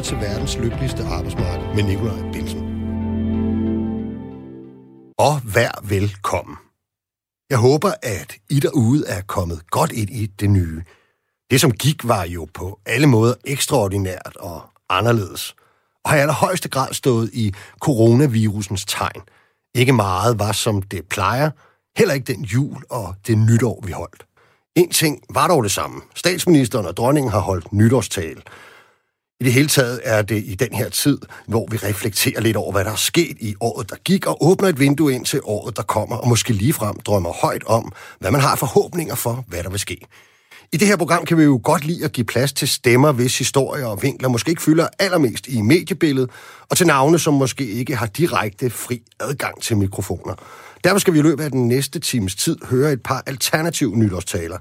lytter til verdens lykkeligste arbejdsmarked med Nikolaj Bilsen. Og vær velkommen. Jeg håber, at I derude er kommet godt ind i det nye. Det, som gik, var jo på alle måder ekstraordinært og anderledes. Og har i allerhøjeste grad stået i coronavirusens tegn. Ikke meget var, som det plejer. Heller ikke den jul og det nytår, vi holdt. En ting var dog det samme. Statsministeren og dronningen har holdt nytårstal. I det hele taget er det i den her tid, hvor vi reflekterer lidt over, hvad der er sket i året, der gik, og åbner et vindue ind til året, der kommer, og måske ligefrem drømmer højt om, hvad man har forhåbninger for, hvad der vil ske. I det her program kan vi jo godt lide at give plads til stemmer, hvis historier og vinkler måske ikke fylder allermest i mediebilledet, og til navne, som måske ikke har direkte fri adgang til mikrofoner. Derfor skal vi i løbet af den næste times tid høre et par alternative nytårstaler,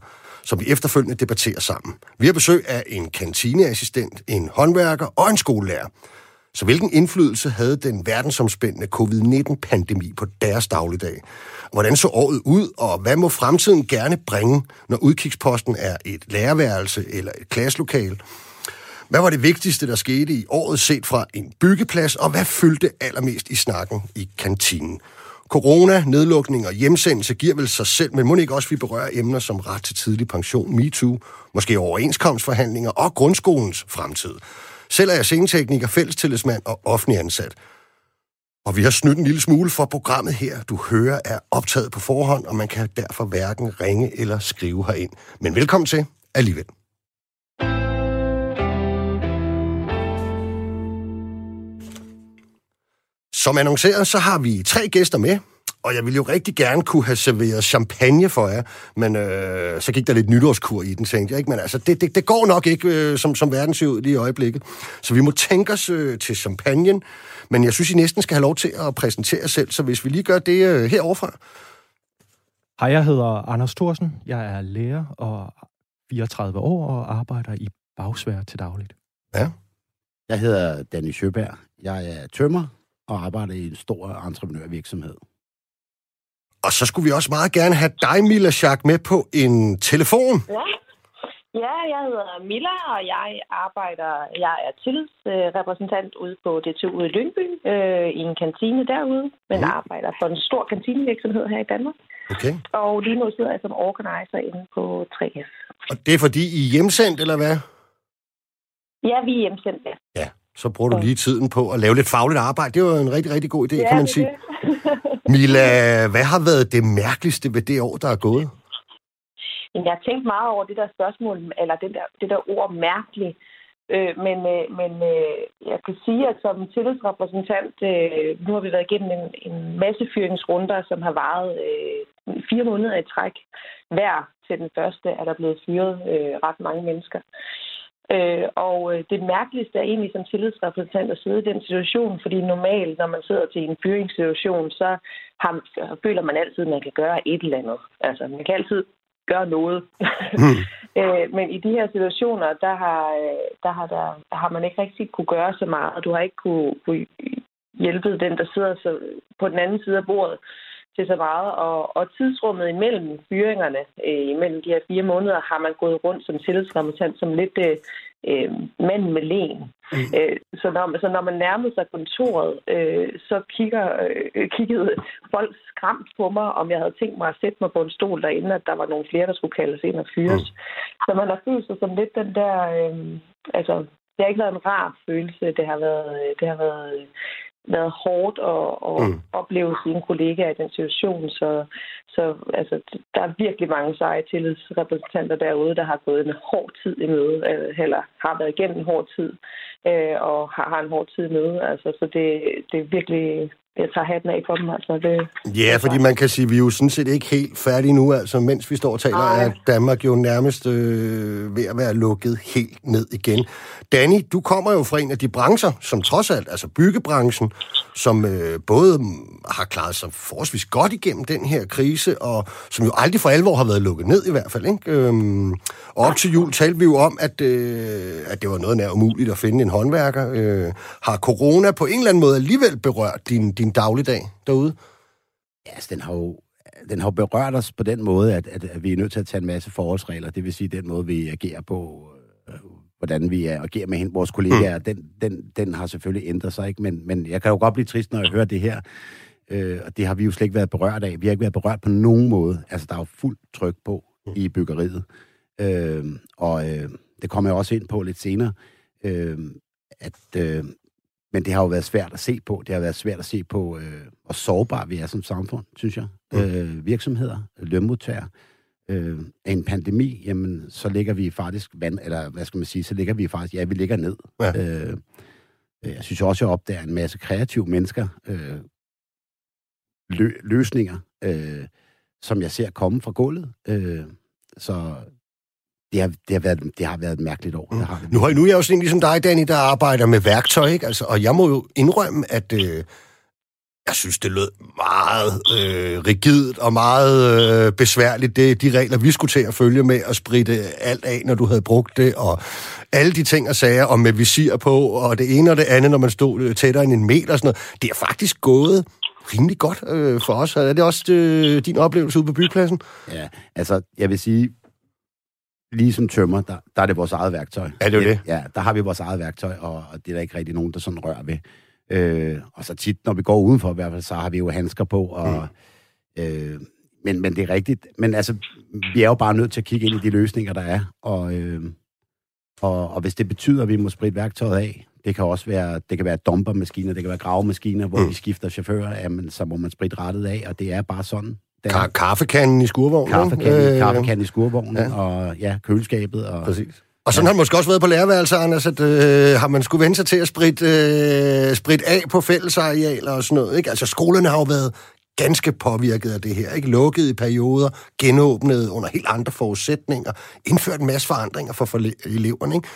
som vi efterfølgende debatterer sammen. Vi har besøg af en kantineassistent, en håndværker og en skolelærer. Så hvilken indflydelse havde den verdensomspændende covid-19-pandemi på deres dagligdag? Hvordan så året ud, og hvad må fremtiden gerne bringe, når udkigsposten er et lærerværelse eller et klasselokal? Hvad var det vigtigste, der skete i året set fra en byggeplads, og hvad fyldte allermest i snakken i kantinen? Corona, nedlukning og hjemsendelse giver vel sig selv, men må ikke også vi berører emner som ret til tidlig pension, MeToo, måske overenskomstforhandlinger og grundskolens fremtid. Selv er jeg scenetekniker, fællestillidsmand og offentlig ansat. Og vi har snydt en lille smule for programmet her, du hører, er optaget på forhånd, og man kan derfor hverken ringe eller skrive herind. Men velkommen til alligevel. Som annonceret, så har vi tre gæster med, og jeg ville jo rigtig gerne kunne have serveret champagne for jer, men øh, så gik der lidt nytårskur i den, tænkte jeg. Ikke? Men altså, det, det, det går nok ikke, øh, som, som verden ser ud lige i øjeblikket. Så vi må tænke os øh, til champagne, men jeg synes, I næsten skal have lov til at præsentere jer selv, så hvis vi lige gør det øh, heroverfra. Hej, jeg hedder Anders Thorsen. Jeg er lærer og 34 år og arbejder i bagsvær til dagligt. Ja. Jeg hedder Danny Sjøberg. Jeg er tømmer og arbejder i en stor entreprenørvirksomhed. Og så skulle vi også meget gerne have dig, Mila Schack, med på en telefon. Ja. Ja, jeg hedder Milla, og jeg arbejder, jeg er tillidsrepræsentant ude på DTU i Lyngby, øh, i en kantine derude, men Mhm. arbejder for en stor kantinevirksomhed her i Danmark. Okay. Og lige nu sidder jeg som organizer inde på 3F. Og det er fordi, I er hjemsendt, eller hvad? Ja, vi er hjemsendt, ja. Ja. Så bruger du lige tiden på at lave lidt fagligt arbejde. Det var en rigtig, rigtig god idé, ja kan man sige. Mila, hvad har været det mærkeligste ved det år, der er gået? Men jeg har tænkt meget over det der spørgsmål, eller det der, det der ord mærkeligt. Øh, men øh, men øh, jeg kan sige, at som tillidsrepræsentant, øh, nu har vi været igennem en, en masse fyringsrunder, som har varet øh, fire måneder i træk. Hver til den første er der blevet fyret øh, ret mange mennesker. Øh, og øh, det mærkeligste er egentlig som tillidsrepræsentant at sidde i den situation, fordi normalt, når man sidder til en fyringssituation, så har, føler man altid, at man kan gøre et eller andet. Altså, man kan altid gøre noget. Hmm. øh, men i de her situationer, der har, øh, der, har, der har man ikke rigtig kunne gøre så meget. Du har ikke kunne, kunne hjælpe den, der sidder så, på den anden side af bordet til så meget. Og, og tidsrummet imellem fyringerne, øh, imellem de her fire måneder, har man gået rundt som tillidsrepræsentant som lidt øh, øh, mand med len. Mm. Øh, så, når, så når man nærmede sig kontoret, øh, så kigger, øh, kiggede folk skræmt på mig, om jeg havde tænkt mig at sætte mig på en stol derinde, at der var nogle flere, der skulle kaldes ind og fyres. Mm. Så man har følt sig som lidt den der... Øh, altså, det har ikke været en rar følelse. Det har været, det har været, været hårdt at, at Mm. opleve sine kollegaer i den situation. Så, så altså, der er virkelig mange seje tillidsrepræsentanter derude, der har gået en hård tid i møde, øh, eller har været igennem en hård tid, øh, og har, har en hård tid i møde. Altså, så det, det er virkelig... Jeg tager hatten af for dem, altså. Det, Ja, fordi man kan sige, at vi er jo sådan set ikke helt færdige nu. Altså, mens vi står og taler, Nej. er Danmark jo nærmest øh, ved at være lukket helt ned igen. Danny, du kommer jo fra en af de brancher, som trods alt, altså byggebranchen, som øh, både har klaret sig forholdsvis godt igennem den her krise, og som jo aldrig for alvor har været lukket ned i hvert fald. Ikke? Øhm, og op til jul talte vi jo om, at, øh, at det var noget nær umuligt at finde en håndværker. Øh, har corona på en eller anden måde alligevel berørt din, din dagligdag derude? Ja, altså, den har jo den har berørt os på den måde, at, at, at vi er nødt til at tage en masse forholdsregler. Det vil sige den måde, vi agerer på øh, hvordan vi agerer med hende, vores kollegaer, mm. den, den, den har selvfølgelig ændret sig, ikke? Men, men jeg kan jo godt blive trist, når jeg hører det her, øh, og det har vi jo slet ikke været berørt af. Vi har ikke været berørt på nogen måde. Altså, der er jo fuldt tryk på mm. i byggeriet. Øh, og øh, det kommer jeg også ind på lidt senere, øh, at øh, men det har jo været svært at se på. Det har været svært at se på, øh, hvor sårbare vi er som samfund, synes jeg. Mm. Øh, virksomheder, lønmodtagere. Øh, en pandemi, jamen, så ligger vi faktisk vand, eller hvad skal man sige, så ligger vi faktisk, ja, vi ligger ned. Ja. Øh, jeg synes også, jeg opdager en masse kreative mennesker, øh, lø- løsninger, øh, som jeg ser komme fra gulvet. Øh, så det har, det har, været, det har været et mærkeligt år. Mm. har. Nu, har, nu er jeg jo sådan en ligesom dig, Danny, der arbejder med værktøj, ikke? Altså, og jeg må jo indrømme, at øh, jeg synes, det lød meget øh, rigidt og meget øh, besværligt, det, de regler, vi skulle til at følge med at spritte alt af, når du havde brugt det, og alle de ting og sager, og med visir på, og det ene og det andet, når man stod øh, tættere end en meter og sådan noget. Det er faktisk gået rimelig godt øh, for os. Er det også øh, din oplevelse ude på bypladsen? Ja, altså, jeg vil sige, ligesom tømmer, der, der er det vores eget værktøj. Er det jo det? Ja, der har vi vores eget værktøj, og, og det er der ikke rigtig nogen, der sådan rører ved. Øh, og så tit, når vi går udenfor i hvert fald, så har vi jo handsker på, og... Mm. Øh, men, men det er rigtigt. Men altså, vi er jo bare nødt til at kigge ind i de løsninger, der er. Og, øh, og, og hvis det betyder, at vi må spritte værktøjet af, det kan også være, det kan være dumpermaskiner, det kan være gravemaskiner, hvor mm. vi skifter chauffører, jamen, så må man spritte rettet af, og det er bare sådan. Ka- kaffekanden i skurvognen. Kaffekanden, øh, kaffekanden i skurvognen, ja. og ja, køleskabet. Og, Præcis. Og sådan ja. har man måske også været på lærerværelser, Anders, at øh, har man skulle vende sig til at spritte, øh, sprit af på fællesarealer og sådan noget. Ikke? Altså skolerne har jo været ganske påvirket af det her. Ikke lukket i perioder, genåbnet under helt andre forudsætninger, indført en masse forandringer for, for eleverne. Ikke?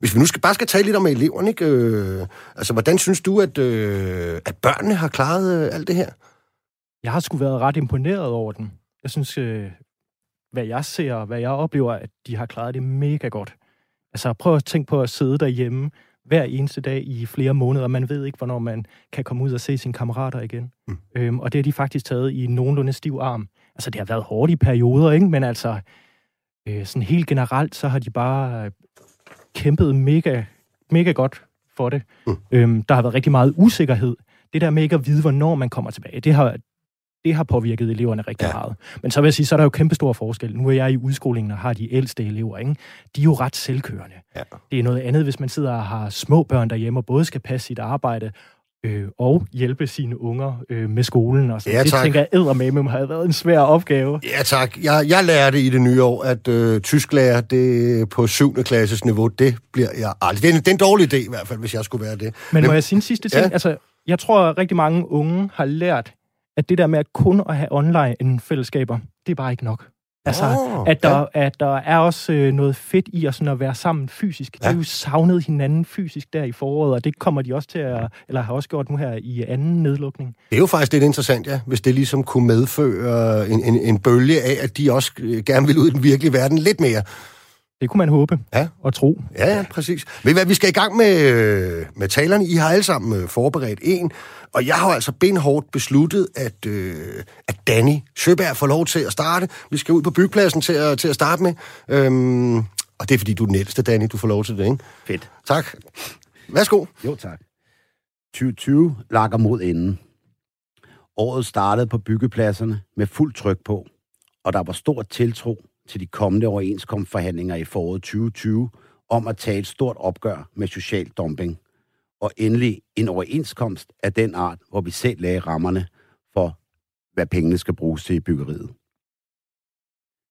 Hvis vi nu skal, bare skal tale lidt om eleverne, ikke? Øh, altså hvordan synes du, at, øh, at børnene har klaret øh, alt det her? Jeg har sgu været ret imponeret over den. Jeg synes, øh, hvad jeg ser og hvad jeg oplever, at de har klaret det mega godt. Altså prøv at tænke på at sidde derhjemme hver eneste dag i flere måneder. Man ved ikke, hvornår man kan komme ud og se sine kammerater igen. Mm. Øhm, og det har de faktisk taget i nogenlunde stiv arm. Altså det har været hårdt i perioder, ikke? men altså øh, sådan helt generelt, så har de bare kæmpet mega, mega godt for det. Mm. Øhm, der har været rigtig meget usikkerhed. Det der med ikke at vide, hvornår man kommer tilbage, det har, det har påvirket eleverne rigtig ja. meget. Men så vil jeg sige, så er der jo kæmpe stor forskel. Nu er jeg i udskolingen og har de ældste elever, ikke? De er jo ret selvkørende. Ja. Det er noget andet, hvis man sidder og har små børn derhjemme og både skal passe sit arbejde øh, og hjælpe sine unger øh, med skolen. Og så. Ja, det tænker jeg eddermame har været en svær opgave. Ja tak. Jeg, jeg lærte i det nye år, at øh, tysklærer det på 7. klasses niveau, det bliver jeg aldrig. Det er, en, det er en dårlig idé i hvert fald, hvis jeg skulle være det. Men, Men må jeg sige en sidste ting? Ja. Altså, jeg tror, at rigtig mange unge har lært, at det der med at kun at have online fællesskaber, det er bare ikke nok. Altså, oh, at, der, ja. at der er også øh, noget fedt i at, sådan at være sammen fysisk. Ja. De har jo savnet hinanden fysisk der i foråret, og det kommer de også til at, eller har også gjort nu her i anden nedlukning. Det er jo faktisk lidt interessant, ja, hvis det ligesom kunne medføre en, en, en bølge af, at de også øh, gerne vil ud i den virkelige verden lidt mere. Det kunne man håbe ja. og tro. Ja, ja, præcis. Ved I hvad, vi skal i gang med, øh, med talerne. I har alle sammen øh, forberedt en, og jeg har altså benhårdt besluttet, at, øh, at Danny Søberg får lov til at starte. Vi skal ud på byggepladsen til at, til at starte med. Øhm, og det er, fordi du er den ældste, Danny. Du får lov til det, ikke? Fedt. Tak. Værsgo. Jo, tak. 2020 lakker mod enden. Året startede på byggepladserne med fuld tryk på, og der var stor tiltro til de kommende overenskomstforhandlinger i foråret 2020 om at tage et stort opgør med social dumping. Og endelig en overenskomst af den art, hvor vi selv lagde rammerne for, hvad pengene skal bruges til i byggeriet.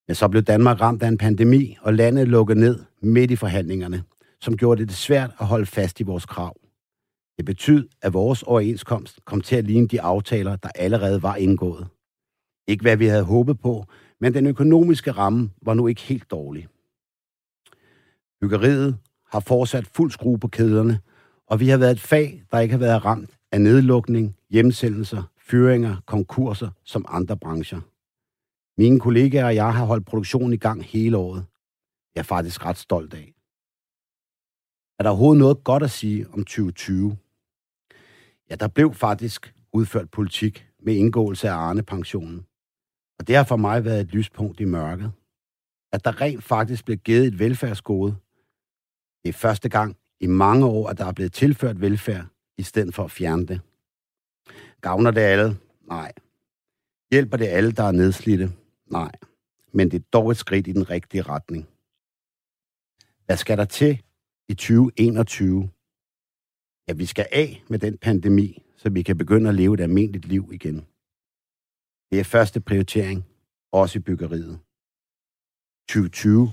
Men så blev Danmark ramt af en pandemi, og landet lukket ned midt i forhandlingerne, som gjorde det svært at holde fast i vores krav. Det betød, at vores overenskomst kom til at ligne de aftaler, der allerede var indgået. Ikke hvad vi havde håbet på, men den økonomiske ramme var nu ikke helt dårlig. Byggeriet har fortsat fuld skrue på kæderne, og vi har været et fag, der ikke har været ramt af nedlukning, hjemsendelser, fyringer, konkurser som andre brancher. Mine kollegaer og jeg har holdt produktionen i gang hele året. Jeg er faktisk ret stolt af. Er der overhovedet noget godt at sige om 2020? Ja, der blev faktisk udført politik med indgåelse af Arne-pensionen. Og det har for mig været et lyspunkt i mørket. At der rent faktisk bliver givet et velfærdsgode. Det er første gang i mange år, at der er blevet tilført velfærd, i stedet for at fjerne det. Gavner det alle? Nej. Hjælper det alle, der er nedslidte? Nej. Men det er dog et skridt i den rigtige retning. Hvad skal der til i 2021? Ja, vi skal af med den pandemi, så vi kan begynde at leve et almindeligt liv igen. Det er første prioritering, også i byggeriet. 2020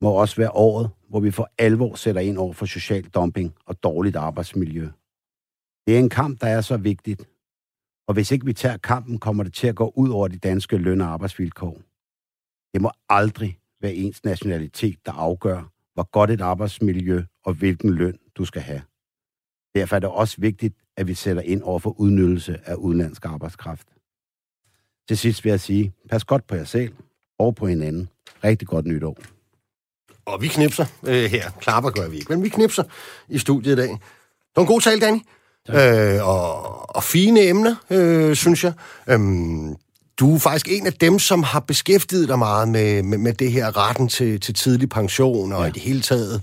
må også være året, hvor vi for alvor sætter ind over for social dumping og dårligt arbejdsmiljø. Det er en kamp, der er så vigtigt, og hvis ikke vi tager kampen, kommer det til at gå ud over de danske løn- og arbejdsvilkår. Det må aldrig være ens nationalitet, der afgør, hvor godt et arbejdsmiljø og hvilken løn du skal have. Derfor er det også vigtigt, at vi sætter ind over for udnyttelse af udenlandsk arbejdskraft. Til sidst vil jeg sige, pas godt på jer selv og på hinanden. Rigtig godt nytår. Og vi knipser øh, her. Klapper gør vi ikke, men vi knipser i studiet i dag. Det var en god tale, Danny. Øh, og, og fine emner, øh, synes jeg. Øhm, du er faktisk en af dem, som har beskæftiget dig meget med, med, med det her retten til, til tidlig pension, og ja. i det hele taget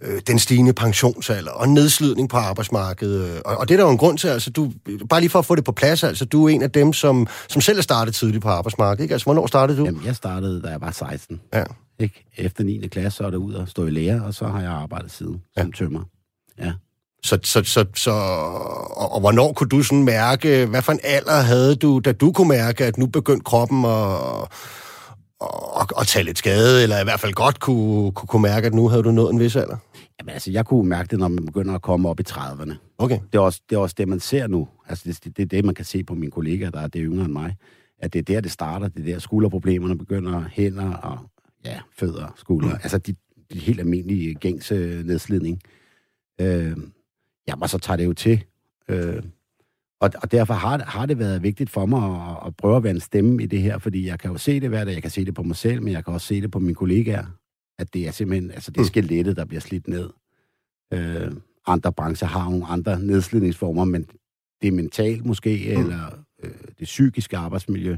øh, den stigende pensionsalder og nedslidning på arbejdsmarkedet. Og, og det er der jo en grund til, altså du, bare lige for at få det på plads, altså du er en af dem, som, som selv er startet tidligt på arbejdsmarkedet, ikke? Altså hvornår startede du? Jamen, jeg startede, da jeg var 16. Ja. Ikke? Efter 9. klasse, så er det ud og stå i lære, og så har jeg arbejdet siden ja. som tømmer. Ja. Så, så, så, så og, og hvornår kunne du sådan mærke, hvad for en alder havde du, da du kunne mærke, at nu begyndte kroppen at, at, at tage lidt skade, eller i hvert fald godt kunne, kunne, kunne mærke, at nu havde du nået en vis alder? Jamen altså, jeg kunne mærke det, når man begynder at komme op i 30'erne. Okay. Det er, også, det er også det, man ser nu. Altså, det, det er det, man kan se på mine kollegaer, der er det yngre end mig. At det er der, det starter. Det er der, skulderproblemerne begynder, hænder og ja, fødder, skuldre. Mm. Altså, de, de helt almindelige gængse nedslidning. Øh, jamen, og så tager det jo til. Øh, og, og derfor har, har det været vigtigt for mig at, at prøve at være en stemme i det her, fordi jeg kan jo se det hver dag. Jeg kan se det på mig selv, men jeg kan også se det på mine kollegaer, at det er simpelthen, altså det er skelettet, der bliver slidt ned. Øh, andre brancher har nogle andre nedslidningsformer, men det er mentalt måske, mm. eller øh, det psykiske arbejdsmiljø.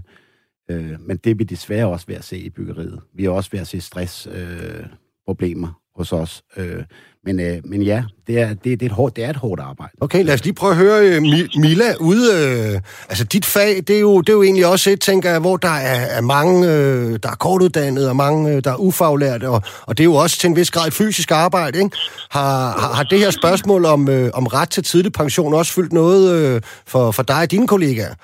Øh, men det er vi desværre også ved at se i byggeriet. Vi er også ved at se stressproblemer øh, problemer hos os. Øh, men, øh, men ja, det er, det, det, er et hårdt, det er et hårdt arbejde. Okay, lad os lige prøve at høre øh, Mila ude. Øh, altså dit fag, det er, jo, det er jo egentlig også et, tænker jeg, hvor der er, er mange, øh, der er kortuddannede, og mange, øh, der er ufaglærte, og, og det er jo også til en vis grad fysisk arbejde, ikke? Har, har, har det her spørgsmål om, øh, om ret til tidlig pension også fyldt noget øh, for, for dig og dine kollegaer?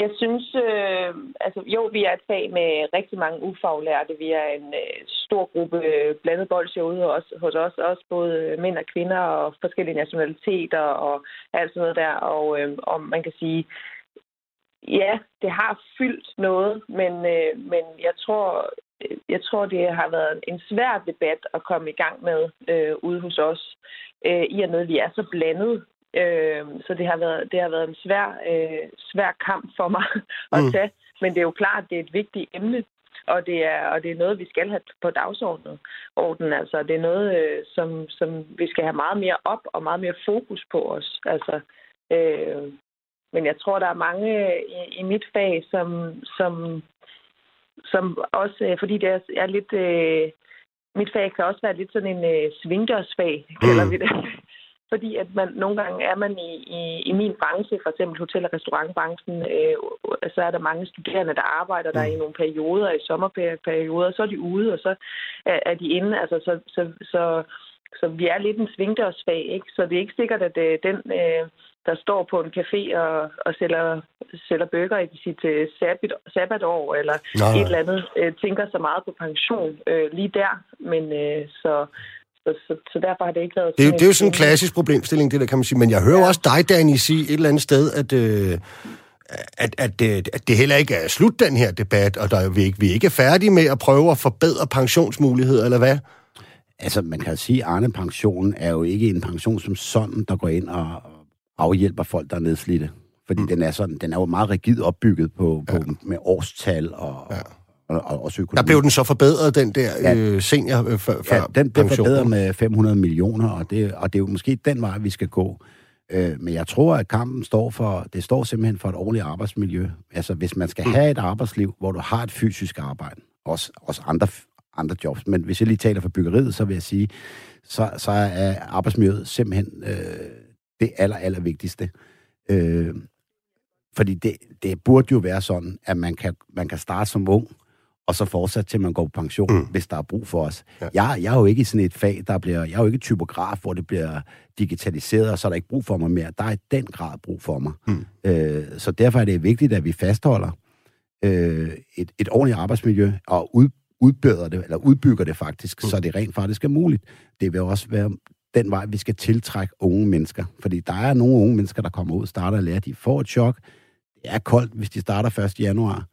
Jeg synes, øh, altså jo, vi er et fag med rigtig mange ufaglærte. Vi er en øh, stor gruppe øh, blandet bolsjer ude hos, hos os, også både øh, mænd og kvinder og forskellige nationaliteter og alt sådan noget der. Og, øh, og man kan sige, ja, det har fyldt noget, men, øh, men jeg tror, øh, jeg tror, det har været en svær debat at komme i gang med øh, ude hos os, øh, i og med, at vi er så blandet Øh, så det har været, det har været en svær, øh, svær kamp for mig at mm. tage. Men det er jo klart, at det er et vigtigt emne, og det er, og det er noget, vi skal have på dagsordenen. Orden. Altså, det er noget, øh, som, som vi skal have meget mere op og meget mere fokus på os. Altså, øh, men jeg tror, der er mange i, i mit fag, som, som, som også, øh, fordi det er, er lidt... Øh, mit fag kan også være lidt sådan en øh, svingdørsfag, kalder mm. vi det fordi at man nogle gange er man i, i, i min branche, for eksempel hotel- og restaurantbranchen, øh, så er der mange studerende, der arbejder der mm. i nogle perioder, i sommerperioder, så er de ude, og så er, er de inde. Altså, så, så, så, så vi er lidt en svingdørsfag, ikke? Så det er ikke sikkert, at øh, den, øh, der står på en café og, og sælger, sælger bøger i sit øh, sabbat, sabbatår, eller Nej. et eller andet, øh, tænker så meget på pension øh, lige der. Men øh, så så, så, så derfor har det ikke været... Det er, det er jo sådan en klassisk problemstilling, det der kan man sige. Men jeg hører ja. også dig, Danny, sige et eller andet sted, at... Øh, at, at, det, at det heller ikke er slut, den her debat, og der, vi, ikke, vi ikke er færdige med at prøve at forbedre pensionsmuligheder, eller hvad? Altså, man kan sige, at Arne-pensionen er jo ikke en pension som sådan, der går ind og afhjælper folk, der er nedslidte. Fordi mm. den er sådan, den er jo meget rigid opbygget på, på ja. med årstal og, ja og, og også økonomi. Der blev den så forbedret, den der ja, øh, senior øh, for, for Ja, den blev forbedret med 500 millioner, og det, og det er jo måske den vej, vi skal gå. Øh, men jeg tror, at kampen står for, det står simpelthen for et ordentligt arbejdsmiljø. Altså, hvis man skal mm. have et arbejdsliv, hvor du har et fysisk arbejde, også, også andre, andre jobs. Men hvis jeg lige taler for byggeriet, så vil jeg sige, så, så er arbejdsmiljøet simpelthen øh, det aller, aller vigtigste. Øh, fordi det, det burde jo være sådan, at man kan, man kan starte som ung, og så fortsætte til man går på pension, mm. hvis der er brug for os. Ja. Jeg, jeg er jo ikke i sådan et fag, der bliver... Jeg er jo ikke typograf, hvor det bliver digitaliseret, og så er der ikke brug for mig mere. Der er i den grad brug for mig. Mm. Øh, så derfor er det vigtigt, at vi fastholder øh, et, et ordentligt arbejdsmiljø, og ud, udbedrer det, eller udbygger det faktisk, mm. så det rent faktisk er muligt. Det vil også være den vej, vi skal tiltrække unge mennesker. Fordi der er nogle unge mennesker, der kommer ud, starter og lærer, de får et chok. Det er koldt, hvis de starter 1. januar.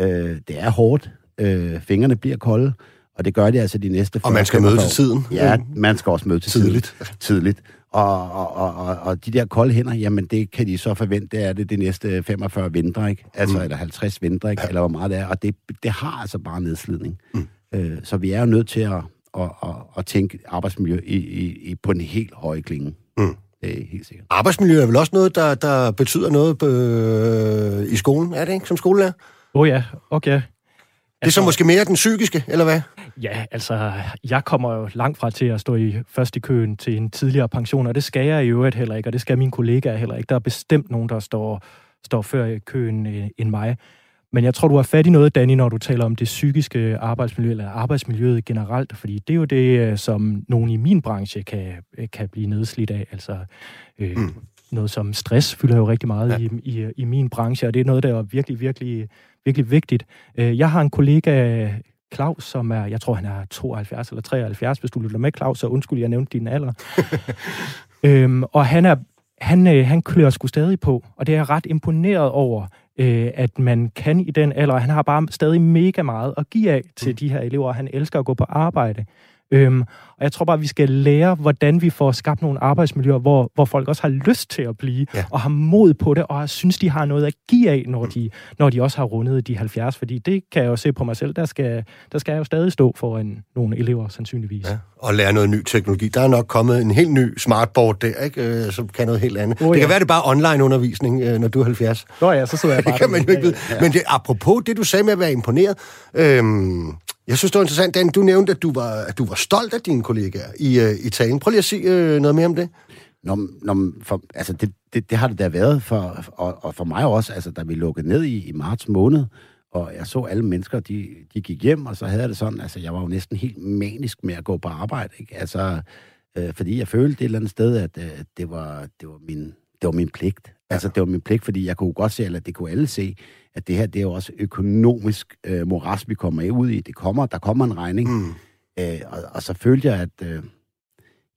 Øh, det er hårdt. Øh, fingrene bliver kolde. Og det gør de altså de næste Og man skal møde til tiden. Ja, man skal også møde til Tidligt. tiden. Tidligt. Og, og, og, og, de der kolde hænder, jamen det kan de så forvente, det er det de næste 45 vintre, ikke? Altså, mm. eller 50 vintre, ikke? Ja. Eller hvor meget det er. Og det, det har altså bare nedslidning. Mm. Øh, så vi er jo nødt til at, at, at, at tænke arbejdsmiljø i, i, i, på en helt høje klinge. Mm. Det er helt sikkert. Arbejdsmiljø er vel også noget, der, der betyder noget øh, i skolen, er det ikke, som skolelærer? Åh oh ja, okay. Det er så måske mere den psykiske, eller hvad? Ja, altså, jeg kommer jo langt fra til at stå i først i køen til en tidligere pension, og det skal jeg i øvrigt heller ikke, og det skal mine kollegaer heller ikke. Der er bestemt nogen, der står, står før i køen øh, end mig. Men jeg tror, du har fat i noget, Danny, når du taler om det psykiske arbejdsmiljø, eller arbejdsmiljøet generelt, fordi det er jo det, øh, som nogen i min branche kan, øh, kan blive nedslidt af. Altså, øh, mm. Noget som stress fylder jo rigtig meget ja. i, i, i min branche, og det er noget, der er virkelig, virkelig, virkelig vigtigt. Øh, jeg har en kollega, Claus, som er, jeg tror, han er 72 eller 73, hvis du lytter med, Claus, så undskyld, jeg nævnte din alder. øhm, og han er han, øh, han klør sgu stadig på, og det er jeg ret imponeret over, øh, at man kan i den alder. Han har bare stadig mega meget at give af til mm. de her elever, han elsker at gå på arbejde. Øhm, og jeg tror bare, at vi skal lære, hvordan vi får skabt nogle arbejdsmiljøer, hvor, hvor folk også har lyst til at blive, ja. og har mod på det, og synes, de har noget at give af, når, mm. de, når de også har rundet de 70. Fordi det kan jeg jo se på mig selv, der skal, der skal jeg jo stadig stå foran nogle elever, sandsynligvis. Ja, og lære noget ny teknologi. Der er nok kommet en helt ny smartboard der, ikke? Øh, som kan noget helt andet. Oh, det ja. kan være, det er bare online-undervisning, øh, når du er 70. Nå ja, så sidder jeg bare det kan man jo ikke vide. Ja. Men det, apropos det, du sagde med at være imponeret, øhm, jeg synes, det var interessant, Dan, du nævnte, at du var, at du var stolt af dine kollegaer i, øh, uh, i talen. Prøv lige at sige uh, noget mere om det. Nå, nå, for, altså det, det, det har det da været for, og, og for mig også, altså da vi lukkede ned i, i marts måned, og jeg så alle mennesker, de, de gik hjem, og så havde jeg det sådan, altså jeg var jo næsten helt manisk med at gå på arbejde, ikke? Altså, øh, fordi jeg følte et eller andet sted, at øh, det, var, det, var min, det var min pligt. Altså det var min pligt, fordi jeg kunne godt se, eller det kunne alle se, at det her, det er jo også økonomisk øh, moras, vi kommer ud i. Det kommer, der kommer en regning. Mm. Øh, og, og så følte jeg, at øh,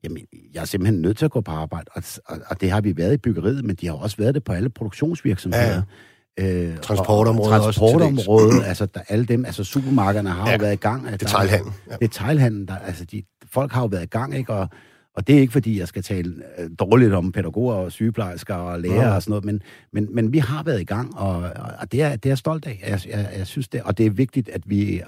jamen, jeg er simpelthen nødt til at gå på arbejde. Og, og, og det har vi været i byggeriet, men de har også været det på alle produktionsvirksomheder. Ja. Øh, transportområdet Transportområdet, også altså der, alle dem, altså supermarkederne har ja. jo været i gang. Altså, detailhandel. Ja. Detailhandel, der, altså de, folk har jo været i gang, ikke? Og, og det er ikke, fordi jeg skal tale øh, dårligt om pædagoger og sygeplejersker og læger ja. og sådan noget, men, men, men vi har været i gang, og, og det, er, det er jeg stolt af. Jeg, jeg, jeg synes det, og det er vigtigt, at vi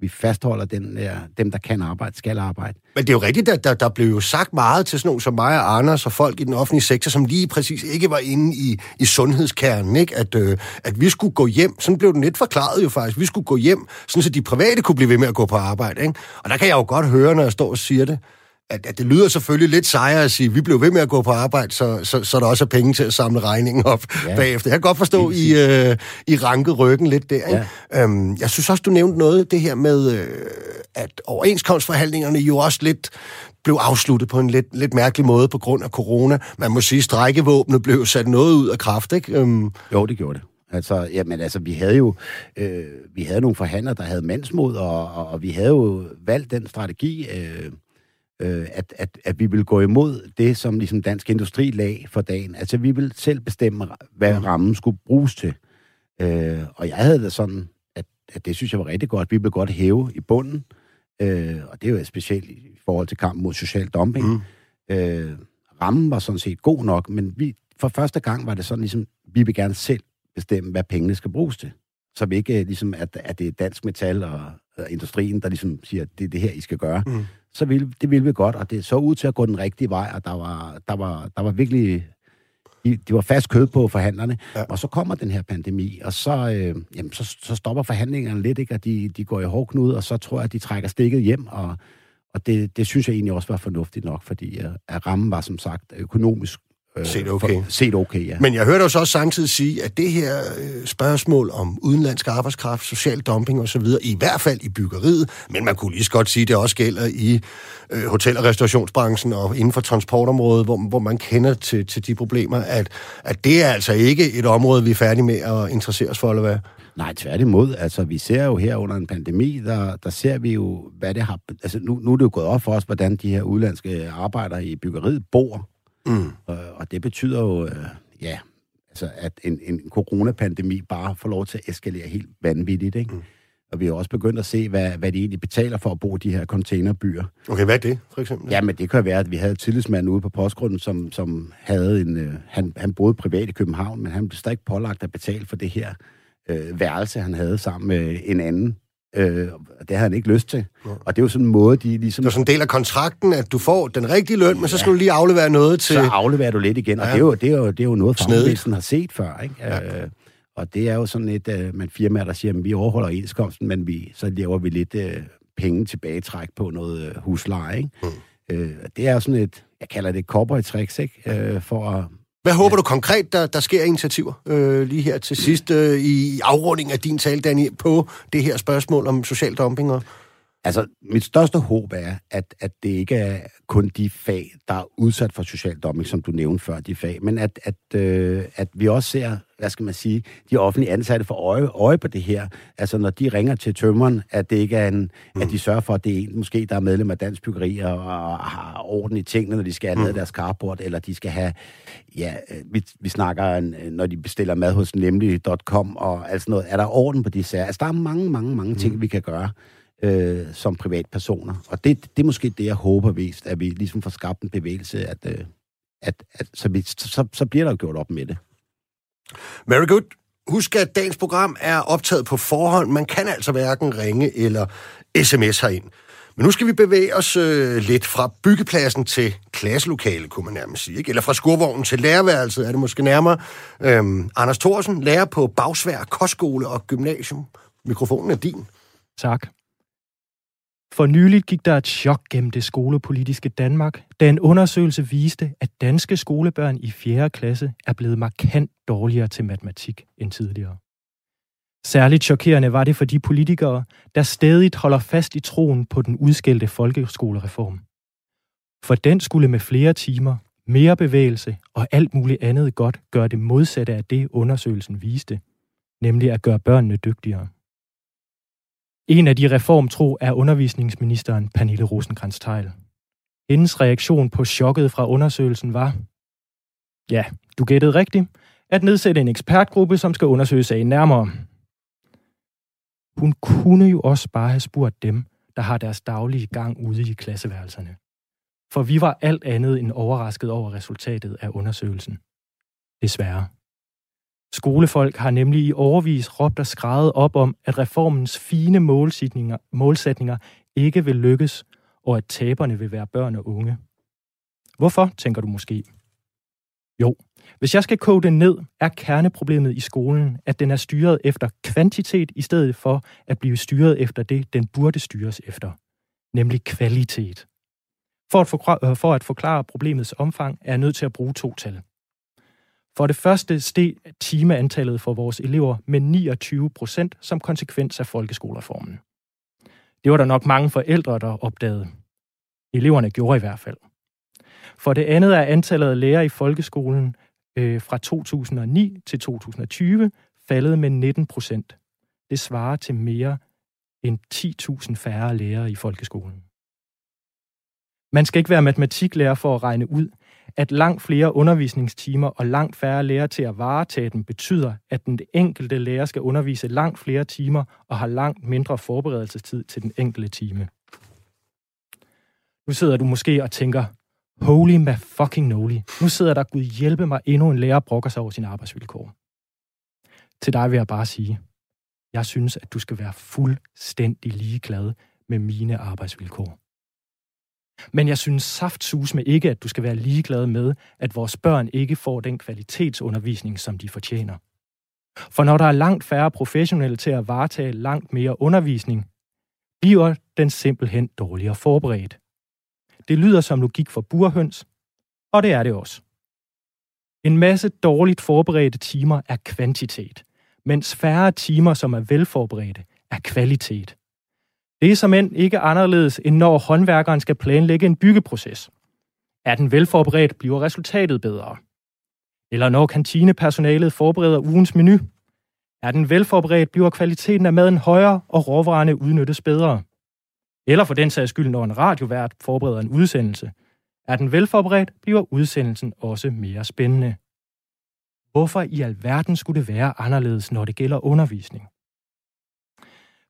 vi fastholder den der, dem, der kan arbejde, skal arbejde. Men det er jo rigtigt, at der, der blev jo sagt meget til sådan nogle som mig og Anders og folk i den offentlige sektor, som lige præcis ikke var inde i, i sundhedskernen, ikke? At, øh, at vi skulle gå hjem. Sådan blev det lidt forklaret jo faktisk. Vi skulle gå hjem, sådan så de private kunne blive ved med at gå på arbejde. Ikke? Og der kan jeg jo godt høre, når jeg står og siger det, at, at det lyder selvfølgelig lidt sejere at sige, at vi blev ved med at gå på arbejde, så, så, så der også er penge til at samle regningen op ja. bagefter. Jeg kan godt forstå, I, øh, I ranket ryggen lidt der. Ikke? Ja. Øhm, jeg synes også, du nævnte noget, det her med, øh, at overenskomstforhandlingerne jo også lidt blev afsluttet på en lidt, lidt mærkelig måde på grund af corona. Man må sige, at strækkevåbnet blev sat noget ud af kraft, ikke? Øhm. Jo, det gjorde det. Altså, jamen, altså, vi havde jo øh, vi havde nogle forhandlere, der havde mandsmod, og, og, og vi havde jo valgt den strategi, øh, øh, at, at, at vi vil gå imod det, som ligesom dansk industri lag for dagen. Altså, vi vil selv bestemme, hvad mm. rammen skulle bruges til. Øh, og jeg havde det sådan, at, at det synes jeg var rigtig godt. Vi vil godt hæve i bunden, øh, og det er jo specielt i forhold til kampen mod social dumping. Mm. Øh, rammen var sådan set god nok, men vi, for første gang var det sådan ligesom, vi vil gerne selv bestemme, hvad pengene skal bruges til. Så vi ikke ligesom, at, at det er dansk metal og, og industrien, der ligesom siger, at det er det her, I skal gøre. Mm så ville, det ville vi godt, og det så ud til at gå den rigtige vej, og der var, der var, der var virkelig de, var fast kød på forhandlerne, ja. og så kommer den her pandemi, og så, øh, jamen, så, så stopper forhandlingerne lidt, ikke? og de, de går i hårdknud, og så tror jeg, at de trækker stikket hjem, og, og det, det synes jeg egentlig også var fornuftigt nok, fordi øh, at rammen var som sagt økonomisk Øh, set okay. For, set okay, ja. Men jeg hørte også samtidig sige, at det her øh, spørgsmål om udenlandsk arbejdskraft, social dumping osv., i hvert fald i byggeriet, men man kunne lige så godt sige, at det også gælder i øh, hotel- og restaurationsbranchen og inden for transportområdet, hvor, hvor man kender til, til de problemer, at, at det er altså ikke et område, vi er færdige med at interessere os for, eller hvad? Nej, tværtimod. Altså, vi ser jo her under en pandemi, der, der ser vi jo, hvad det har... Altså, nu, nu er det jo gået op for os, hvordan de her udlandske arbejdere i byggeriet bor Mm. Og, og det betyder jo, øh, ja, altså, at en, en coronapandemi bare får lov til at eskalere helt vanvittigt, ikke? Mm. Og vi har også begyndt at se, hvad, hvad de egentlig betaler for at bo i de her containerbyer. Okay, hvad er det, for eksempel? Ja, men det kan være, at vi havde en tillidsmand ude på postgrunden, som, som havde en... Øh, han, han boede privat i København, men han blev stadig pålagt at betale for det her øh, værelse, han havde sammen med en anden Øh, det har han ikke lyst til. Ja. Og det er jo sådan en måde, de ligesom... Det er sådan en del af kontrakten, at du får den rigtige løn, men så skal du lige aflevere noget til... Så afleverer du lidt igen, og ja. det, er jo, det, er jo, det er jo noget, fagbevægelsen har set før, ikke? Ja. Øh, og det er jo sådan et, uh, man firma, der siger, at vi overholder enskomsten, men vi, så laver vi lidt uh, penge tilbagetræk på noget uh, husleje, ikke? Mm. Uh, det er jo sådan et, jeg kalder det cowboy tricks, ikke? Uh, for at hvad håber ja. du konkret, der, der sker initiativer øh, lige her til sidst øh, i afrunding af din tale, Danny, på det her spørgsmål om social dumping? Og... Altså, mit største håb er, at, at det ikke er kun de fag, der er udsat for social dumping, som du nævnte før, de fag, men at, at, øh, at vi også ser, hvad skal man sige, de offentlige ansatte for øje, øje på det her. Altså, når de ringer til tømmeren, at det ikke er en, mm. at de sørger for, at det er en, måske, der er medlem af Dansk Byggeri og, og har orden i tingene, når de skal have mm. deres carport, eller de skal have, ja, vi, vi snakker, når de bestiller mad hos nemlig.com og alt sådan noget. Er der orden på de sager? Altså, der er mange, mange, mange ting, mm. vi kan gøre øh, som privatpersoner. Og det, det er måske det, jeg håber vist, at vi ligesom får skabt en bevægelse, at, øh, at, at så, vi, så, så bliver der gjort op med det. Very good. Husk, at dagens program er optaget på forhånd. Man kan altså hverken ringe eller sms herind. Men nu skal vi bevæge os øh, lidt fra byggepladsen til klasselokale, kunne man nærmest sige. Ikke? Eller fra skurvognen til lærerværelset er det måske nærmere. Øhm, Anders Thorsen, lærer på Bagsvær, Kostskole og Gymnasium. Mikrofonen er din. Tak. For nyligt gik der et chok gennem det skolepolitiske Danmark, da en undersøgelse viste, at danske skolebørn i 4. klasse er blevet markant dårligere til matematik end tidligere. Særligt chokerende var det for de politikere, der stadig holder fast i troen på den udskældte folkeskolereform. For den skulle med flere timer, mere bevægelse og alt muligt andet godt gøre det modsatte af det, undersøgelsen viste, nemlig at gøre børnene dygtigere. En af de reformtro er undervisningsministeren Pernille rosenkrantz teil Hendes reaktion på chokket fra undersøgelsen var, ja, du gættede rigtigt, at nedsætte en ekspertgruppe, som skal undersøge sagen nærmere. Hun kunne jo også bare have spurgt dem, der har deres daglige gang ude i klasseværelserne. For vi var alt andet end overrasket over resultatet af undersøgelsen. Desværre. Skolefolk har nemlig i overvis råbt og skrevet op om, at reformens fine målsætninger, målsætninger ikke vil lykkes, og at taberne vil være børn og unge. Hvorfor, tænker du måske? Jo, hvis jeg skal kode det ned, er kerneproblemet i skolen, at den er styret efter kvantitet i stedet for at blive styret efter det, den burde styres efter, nemlig kvalitet. For at, forklare, øh, for at forklare problemets omfang er jeg nødt til at bruge to tal. For det første steg timeantallet for vores elever med 29 procent som konsekvens af folkeskolereformen. Det var der nok mange forældre, der opdagede. Eleverne gjorde i hvert fald. For det andet er antallet af lærere i folkeskolen øh, fra 2009 til 2020 faldet med 19 procent. Det svarer til mere end 10.000 færre lærere i folkeskolen. Man skal ikke være matematiklærer for at regne ud, at langt flere undervisningstimer og langt færre lærer til at varetage dem betyder, at den enkelte lærer skal undervise langt flere timer og har langt mindre forberedelsestid til den enkelte time. Nu sidder du måske og tænker, holy ma fucking noli. Nu sidder der, Gud hjælpe mig, endnu en lærer brokker sig over sine arbejdsvilkår. Til dig vil jeg bare sige, jeg synes, at du skal være fuldstændig ligeglad med mine arbejdsvilkår. Men jeg synes saftsus med ikke, at du skal være ligeglad med, at vores børn ikke får den kvalitetsundervisning, som de fortjener. For når der er langt færre professionelle til at varetage langt mere undervisning, bliver den simpelthen dårligere forberedt. Det lyder som logik for burhøns, og det er det også. En masse dårligt forberedte timer er kvantitet, mens færre timer, som er velforberedte, er kvalitet. Det er som end ikke anderledes, end når håndværkeren skal planlægge en byggeproces. Er den velforberedt, bliver resultatet bedre. Eller når kantinepersonalet forbereder ugens menu. Er den velforberedt, bliver kvaliteten af maden højere, og råvarerne udnyttes bedre. Eller for den sags skyld, når en radiovært forbereder en udsendelse. Er den velforberedt, bliver udsendelsen også mere spændende. Hvorfor i alverden skulle det være anderledes, når det gælder undervisning?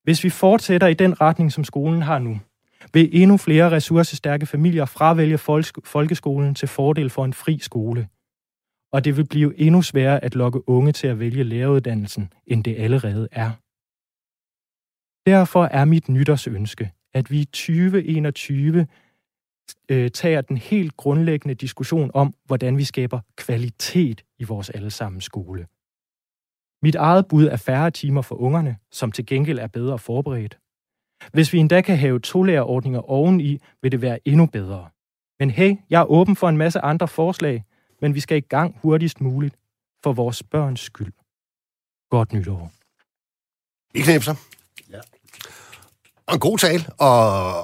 Hvis vi fortsætter i den retning, som skolen har nu, vil endnu flere ressourcestærke familier fravælge folkeskolen til fordel for en fri skole. Og det vil blive endnu sværere at lokke unge til at vælge læreruddannelsen, end det allerede er. Derfor er mit nytårsønske, at vi i 2021 øh, tager den helt grundlæggende diskussion om, hvordan vi skaber kvalitet i vores allesammens skole. Mit eget bud er færre timer for ungerne, som til gengæld er bedre forberedt. Hvis vi endda kan have tolærerordninger oveni, vil det være endnu bedre. Men hey, jeg er åben for en masse andre forslag, men vi skal i gang hurtigst muligt for vores børns skyld. Godt nytår. Vi knipser. Ja. Og en god tale, og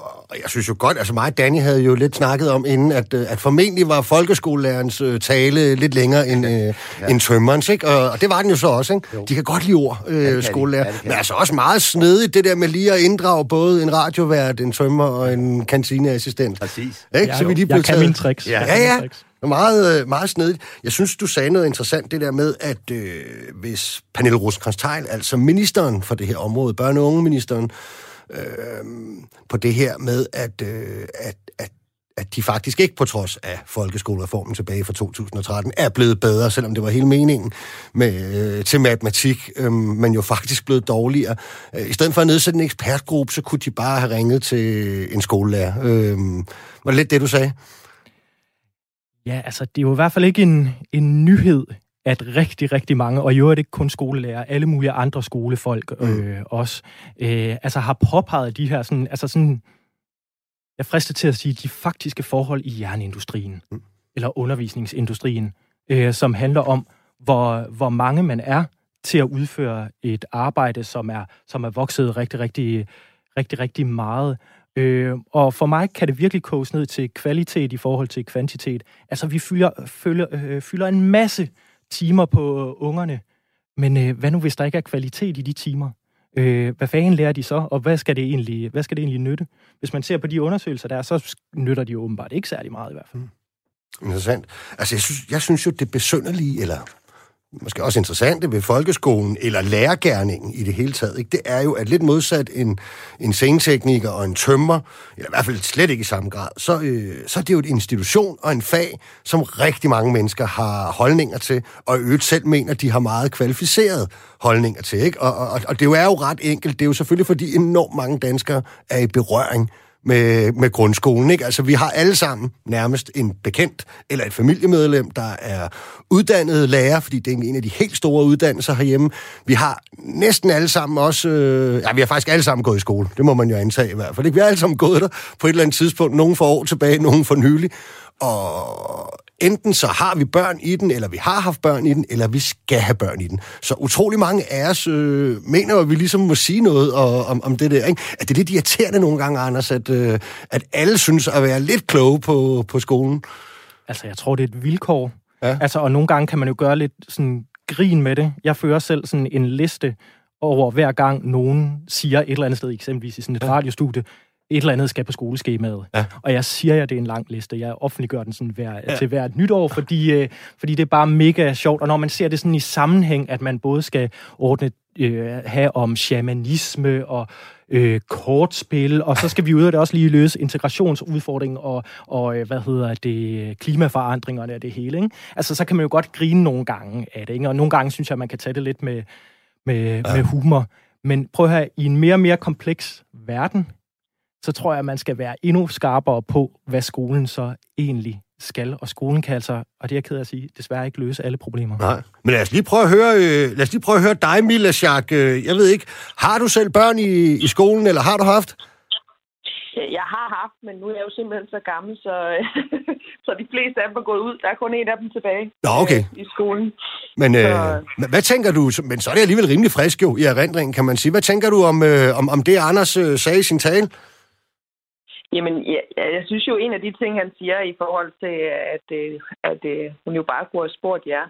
jeg synes jo godt, altså mig og Danny havde jo lidt snakket om inden, at, øh, at formentlig var folkeskolelærerens øh, tale lidt længere end, øh, ja. end tømmerens, ikke? Og, og det var den jo så også, ikke? Jo. De kan godt lide ord, øh, ja, skolelærer. Ja, men altså også meget snedigt, det der med lige at inddrage både en radiovært, en tømmer og en kantineassistent. Præcis. Ikke? så vi lige jeg kan mine tricks. Ja, ja. ja. Meget, øh, meget snedigt. Jeg synes, du sagde noget interessant, det der med, at øh, hvis Pernille rosenkrantz altså ministeren for det her område, børne- og ungeministeren, øh, på det her med, at, øh, at, at at de faktisk ikke på trods af folkeskolereformen tilbage fra 2013 er blevet bedre, selvom det var hele meningen med, øh, til matematik, øh, men jo faktisk blevet dårligere. Øh, I stedet for at nedsætte en ekspertgruppe, så kunne de bare have ringet til en skolelærer. Øh, var det lidt det, du sagde? Ja, altså det er jo i hvert fald ikke en, en nyhed at rigtig, rigtig mange, og i øvrigt ikke kun skolelærer, alle mulige andre skolefolk mm. øh, også, øh, altså har påpeget de her sådan, altså sådan, jeg frister til at sige, de faktiske forhold i jernindustrien, mm. eller undervisningsindustrien, øh, som handler om, hvor, hvor mange man er til at udføre et arbejde, som er, som er vokset rigtig, rigtig, rigtig, rigtig meget. Øh, og for mig kan det virkelig koges ned til kvalitet i forhold til kvantitet. Altså, vi fylder, fylder, øh, fylder en masse timer på øh, ungerne. Men øh, hvad nu, hvis der ikke er kvalitet i de timer? Øh, hvad fanden lærer de så, og hvad skal, det egentlig, hvad skal det egentlig nytte? Hvis man ser på de undersøgelser der, så nytter de jo åbenbart ikke særlig meget i hvert fald. Mm. Interessant. Altså, jeg synes, jeg synes jo, det besønderlige, eller måske også interessante ved folkeskolen, eller lærergærningen i det hele taget, ikke? det er jo, at lidt modsat en, en scenetekniker og en tømmer, eller i hvert fald slet ikke i samme grad, så, øh, så er det jo et institution og en fag, som rigtig mange mennesker har holdninger til, og øvrigt selv mener, de har meget kvalificerede holdninger til. Ikke? Og, og, og det jo er jo ret enkelt. Det er jo selvfølgelig, fordi enormt mange danskere er i berøring med, med grundskolen. Ikke? Altså, vi har alle sammen nærmest en bekendt eller et familiemedlem, der er uddannet lærer, fordi det er en af de helt store uddannelser herhjemme. Vi har næsten alle sammen også... Øh, ja, vi har faktisk alle sammen gået i skole. Det må man jo antage i hvert fald. Ikke? Vi har alle sammen gået der på et eller andet tidspunkt. Nogen for år tilbage, nogen for nylig. Og enten så har vi børn i den, eller vi har haft børn i den, eller vi skal have børn i den. Så utrolig mange af os øh, mener, at vi ligesom må sige noget og, om, om det der. Ikke? At det er lidt irriterende nogle gange, Anders, at, øh, at alle synes at være lidt kloge på, på skolen. Altså, jeg tror, det er et vilkår. Ja. Altså, og nogle gange kan man jo gøre lidt sådan grin med det. Jeg fører selv sådan en liste over hver gang nogen siger et eller andet sted, eksempelvis i sådan et ja. radiostudie, et eller andet skal på skoleskemaet. Ja. Og jeg siger jer, det er en lang liste. Jeg offentliggør den sådan hver, ja. til hvert nytår, fordi, øh, fordi det er bare mega sjovt. Og når man ser det sådan i sammenhæng, at man både skal ordne øh, have om shamanisme og øh, kortspil, og så skal vi ud af det også lige løse integrationsudfordringen og, og øh, hvad hedder det, klimaforandringerne og det hele. Ikke? Altså, så kan man jo godt grine nogle gange af det, ikke? og nogle gange synes jeg, man kan tage det lidt med, med, ja. med humor. Men prøv at høre, i en mere og mere kompleks verden, så tror jeg, at man skal være endnu skarpere på, hvad skolen så egentlig skal. Og skolen kan altså, og det er jeg ked af at sige, desværre ikke løse alle problemer. Nej. Men lad os lige prøve at høre, øh, lad os lige prøve at høre dig, Mila Schack. Øh, jeg ved ikke, har du selv børn i, i skolen, eller har du haft? Jeg har haft, men nu er jeg jo simpelthen så gammel, så, så de fleste af dem er gået ud. Der er kun en af dem tilbage Nå, okay. øh, i skolen. Men øh, Så- hvad tænker du, men så er det alligevel rimelig frisk jo i erindringen, kan man sige. Hvad tænker du om, øh, om, om det, Anders øh, sagde i sin tale? Jamen, ja, jeg synes jo, en af de ting, han siger i forhold til, at, øh, at, at hun jo bare kunne have spurgt jer,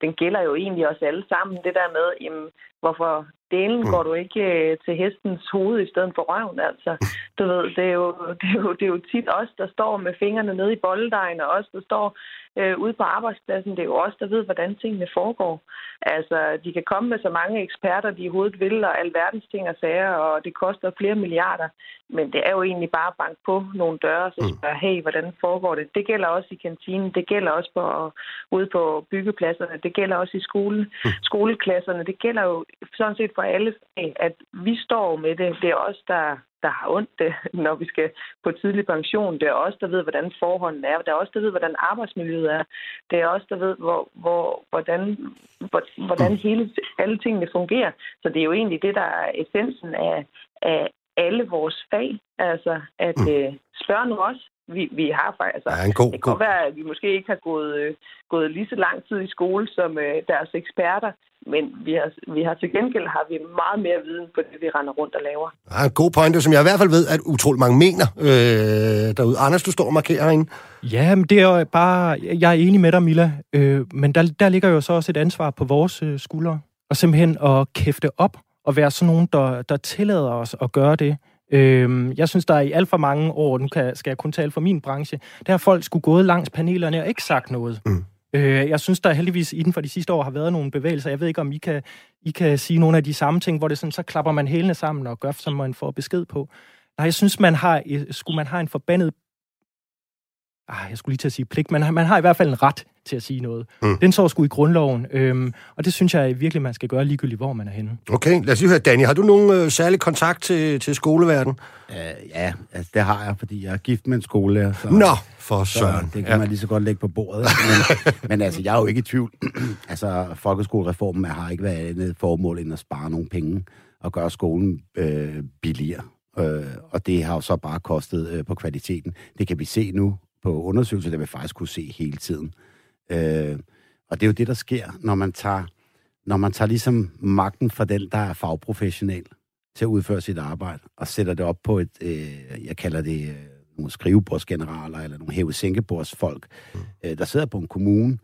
den gælder jo egentlig os alle sammen. Det der med, jamen, hvorfor delen Mm. går du ikke øh, til hestens hoved i stedet for røven, altså. Du ved, det er, jo, det, er jo, det er jo tit os, der står med fingrene nede i bolddejen, og os, der står øh, ude på arbejdspladsen. Det er jo os, der ved, hvordan tingene foregår. Altså, de kan komme med så mange eksperter, de i hovedet vil, og alverdens ting og sager, og det koster flere milliarder. Men det er jo egentlig bare at banke på nogle døre så spørge, hey, hvordan foregår det? Det gælder også i kantinen, det gælder også på, ude på byggepladserne, det gælder også i skole, skoleklasserne. Det gælder jo sådan set for alle fag, at vi står med det. Det er os, der, der har ondt det, når vi skal på tidlig pension. Det er os, der ved, hvordan forholdene er. Det er os, der ved, hvordan arbejdsmiljøet er. Det er os, der ved, hvor, hvor, hvordan, hvor- hvordan hele, alle tingene fungerer. Så det er jo egentlig det, der er essensen af, af alle vores fag. Altså, at øh, spørge nu også. Vi, vi har faktisk... Altså, Ja, en god, det kan god. være, at vi måske ikke har gået, øh, gået lige så lang tid i skole som øh, deres eksperter, men vi har, vi har til gengæld har vi meget mere viden på det, vi render rundt og laver. Ja, en god pointe, som jeg i hvert fald ved, at utrolig mange mener øh, derude. Anders, du står og markerer herinde. Ja, men det er jo bare... Jeg er enig med dig, Mila. Øh, men der, der ligger jo så også et ansvar på vores øh, skuldre. Og simpelthen at kæfte op og være sådan nogen, der, der tillader os at gøre det. Øh, jeg synes, der er i alt for mange år, nu kan, skal jeg kun tale for min branche, der har folk skulle gået langs panelerne og ikke sagt noget. Mm. Øh, jeg synes, der heldigvis inden for de sidste år har været nogle bevægelser. Jeg ved ikke, om I kan, I kan sige nogle af de samme ting, hvor det sådan, så klapper man hælene sammen og gør, som man får besked på. Nej, jeg synes, man har, øh, skulle man have en forbandet ah, jeg skulle lige til at sige pligt, men man har i hvert fald en ret til at sige noget. Mm. Den står sgu i grundloven, øhm, og det synes jeg virkelig, man skal gøre ligegyldigt, hvor man er henne. Okay, lad os lige høre, Danny, har du nogen øh, særlig kontakt til, til skoleverden? Uh, ja, altså, det har jeg, fordi jeg er gift med en skolelærer. Så, Nå, for så søren. det kan man lige så godt lægge på bordet. Men, men altså, jeg er jo ikke i tvivl. altså, folkeskolereformen har ikke været andet formål end at spare nogle penge og gøre skolen øh, billigere. Øh, og det har jo så bare kostet øh, på kvaliteten. Det kan vi se nu på undersøgelser, det vil faktisk kunne se hele tiden. Øh, og det er jo det, der sker, når man tager, når man tager ligesom magten fra den, der er fagprofessionel til at udføre sit arbejde, og sætter det op på et, øh, jeg kalder det øh, nogle skrivebordsgeneraler, eller nogle hæve-sænkebordsfolk, mm. øh, der sidder på en kommune,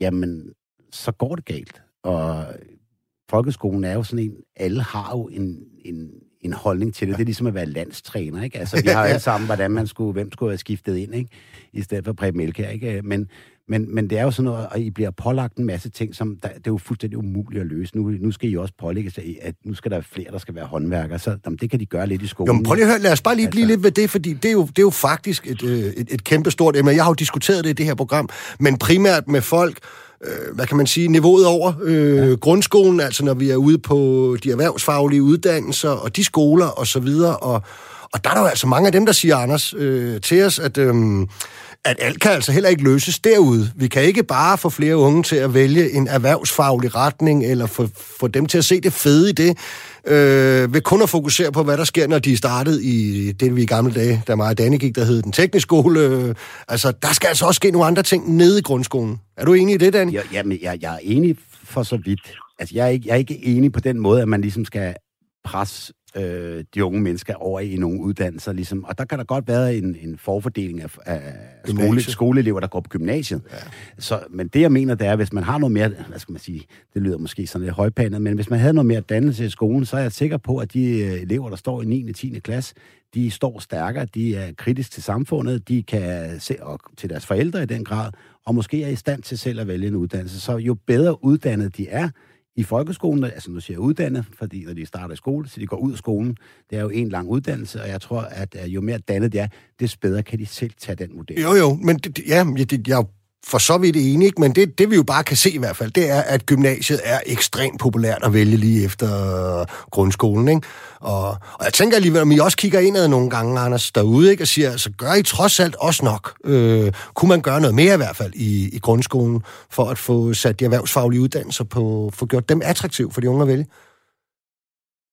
jamen, så går det galt. Og folkeskolen er jo sådan en, alle har jo en, en, en holdning til det. Det er ligesom at være landstræner, ikke? Altså, vi har jo alle sammen, hvordan man skulle, hvem skulle have skiftet ind, ikke? I stedet for Preben Elkjær, ikke? Men, men, men det er jo sådan noget, og I bliver pålagt en masse ting, som der, det er jo fuldstændig umuligt at løse. Nu, nu skal I også pålægge sig, at nu skal der være flere, der skal være håndværkere, så jamen, det kan de gøre lidt i skolen. Jo, men prøv lige at høre, lad os bare lige blive Altså- lidt ved det, fordi det er jo, det er jo faktisk et, øh, et, et kæmpe stort emne. Jeg har jo diskuteret det i det her program, men primært med folk, øh, hvad kan man sige, niveauet over øh, ja. grundskolen, altså når vi er ude på de erhvervsfaglige uddannelser og de skoler og så videre, og, og der er der jo altså mange af dem, der siger, Anders, øh, til os, at... Øh, at alt kan altså heller ikke løses derude. Vi kan ikke bare få flere unge til at vælge en erhvervsfaglig retning, eller få, få dem til at se det fede i det, øh, ved kun at fokusere på, hvad der sker, når de er startet i det, vi i gamle dage, da mig og Danne gik, der hed den tekniske skole. Øh, altså, der skal altså også ske nogle andre ting nede i grundskolen. Er du enig i det, Danny? Ja, jamen, jeg, jeg er enig for så vidt. Altså, jeg er, ikke, jeg er ikke enig på den måde, at man ligesom skal presse øh, de unge mennesker over i nogle uddannelser. Ligesom. Og der kan der godt være en, en forfordeling af, af skole, skoleelever, der går på gymnasiet. Ja. Så, men det, jeg mener, det er, hvis man har noget mere, hvad skal man sige, det lyder måske sådan lidt højpandet, men hvis man havde noget mere dannelse i skolen, så er jeg sikker på, at de øh, elever, der står i 9. og 10. klasse, de står stærkere, de er kritisk til samfundet, de kan se og til deres forældre i den grad, og måske er i stand til selv at vælge en uddannelse. Så jo bedre uddannet de er i folkeskolen, altså nu siger jeg uddannet, fordi når de starter i skole, så de går ud af skolen, det er jo en lang uddannelse, og jeg tror, at øh, jo mere dannet de er, des bedre kan de selv tage den vurdering. Jo, jo, men det, ja, det, jeg er for så vidt enige, ikke? men det, det vi jo bare kan se i hvert fald, det er, at gymnasiet er ekstremt populært at vælge lige efter grundskolen. Ikke? Og, og jeg tænker alligevel, om I også kigger indad nogle gange, Anders, derude, ikke? og siger, altså gør I trods alt også nok? Øh, kunne man gøre noget mere i hvert fald i, i grundskolen, for at få sat de erhvervsfaglige uddannelser på, få gjort dem attraktive for de unge at vælge?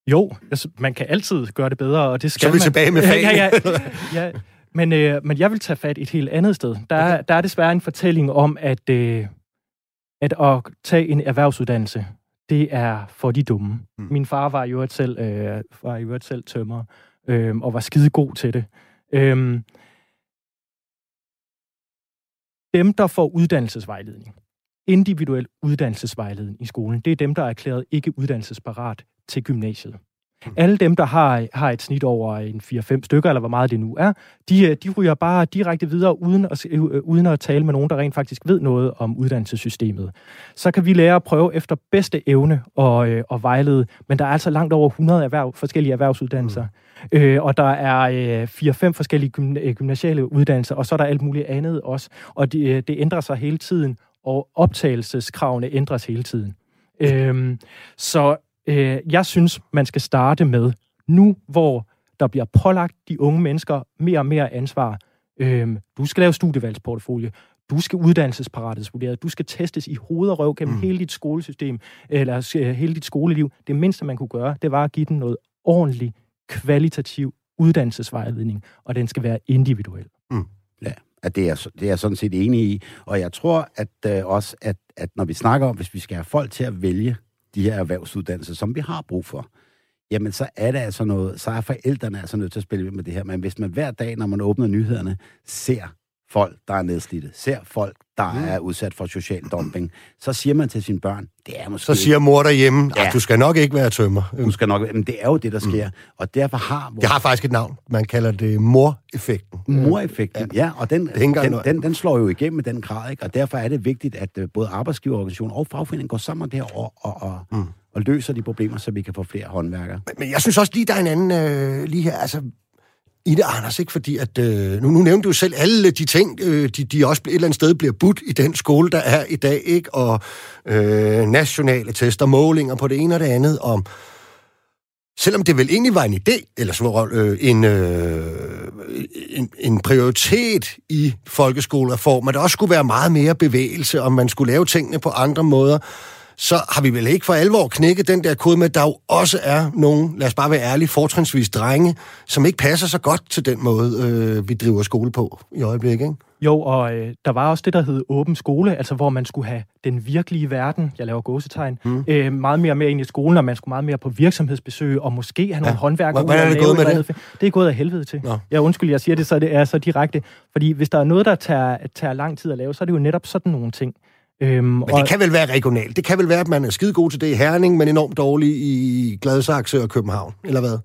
Jo, altså, man kan altid gøre det bedre, og det skal Så er vi man. tilbage med fagene. ja, ja, ja. Men, øh, men jeg vil tage fat i et helt andet sted. Der, er, okay. der er desværre en fortælling om, at, øh, at at tage en erhvervsuddannelse, det er for de dumme. Mm. Min far var jo et selv, øh, var jo et selv tømmer, øh, og var skide god til det. Øh, dem, der får uddannelsesvejledning, individuel uddannelsesvejledning i skolen, det er dem, der er erklæret ikke uddannelsesparat til gymnasiet. Alle dem, der har, har et snit over en 4-5 stykker, eller hvor meget det nu er, de, øh, de ryger bare direkte videre, uden at, øh, uden at tale med nogen, der rent faktisk ved noget om uddannelsessystemet. Så kan vi lære at prøve efter bedste evne og, øh, og vejlede, men der er altså langt over 100 erhverv, forskellige erhvervsuddannelser. Mm. Øh, og der er øh, 4-5 forskellige gym- gymnasiale uddannelser, og så er der alt muligt andet også. Og det, det ændrer sig hele tiden, og optagelseskravene ændres hele tiden. Øhm, så øh, jeg synes, man skal starte med, nu hvor der bliver pålagt de unge mennesker mere og mere ansvar. Øh, du skal lave studievalgsportfolie, du skal uddannelsesparathedsvurdere, du skal testes i hoved og røv gennem mm. hele dit skolesystem, eller øh, hele dit skoleliv. Det mindste, man kunne gøre, det var at give den noget ordentlig, kvalitativ uddannelsesvejledning, og den skal være individuel. Mm. Ja, at det, er, det er jeg sådan set enig i. Og jeg tror at øh, også, at, at når vi snakker om, hvis vi skal have folk til at vælge de her erhvervsuddannelser, som vi har brug for, jamen så er det altså noget, så er forældrene altså nødt til at spille med det her. Men hvis man hver dag, når man åbner nyhederne, ser folk, der er nedslidte, ser folk, der mm. er udsat for social dumping, så siger man til sine børn, det er måske... Så siger mor derhjemme, ja. du skal nok ikke være tømmer. Du skal nok... Men det er jo det, der sker. Mm. Og derfor har... Vores... Det har faktisk et navn. Man kalder det mor-effekten. Mor-effekten, ja. ja. Og den, den, den, den slår jo igennem med den grad, ikke? Og derfor er det vigtigt, at øh, både arbejdsgiverorganisationen og fagforeningen går sammen derovre og, og, mm. og løser de problemer, så vi kan få flere håndværkere. Men, men jeg synes også lige, der er en anden øh, lige her. Altså, i det, Anders, ikke? Fordi at, øh, nu, nu nævnte du selv alle de ting, øh, de, de også et eller andet sted bliver budt i den skole, der er i dag, ikke? Og øh, nationale tester, målinger på det ene og det andet, om selvom det vel egentlig var en idé, eller så, øh, en, øh, en, en prioritet i folkeskolereformen, at der også skulle være meget mere bevægelse, om man skulle lave tingene på andre måder, så har vi vel ikke for alvor knækket den der kode med, at der jo også er nogen, lad os bare være ærlige, fortrinsvis drenge, som ikke passer så godt til den måde, øh, vi driver skole på i øjeblikket, ikke? Jo, og øh, der var også det, der hed åben skole, altså hvor man skulle have den virkelige verden, jeg laver gåsetegn, mm. øh, meget mere med ind i skolen, og man skulle meget mere på virksomhedsbesøg, og måske have nogle ja. håndværkere. Hvordan er det gået med det? Det er gået af helvede til. Nå. Jeg undskyld, jeg siger det, så det er så direkte. Fordi hvis der er noget, der tager, tager lang tid at lave, så er det jo netop sådan nogle ting. Øhm, men det og... kan vel være regionalt. Det kan vel være, at man er skide god til det i Herning, men enormt dårlig i Gladsaxe og København, eller hvad?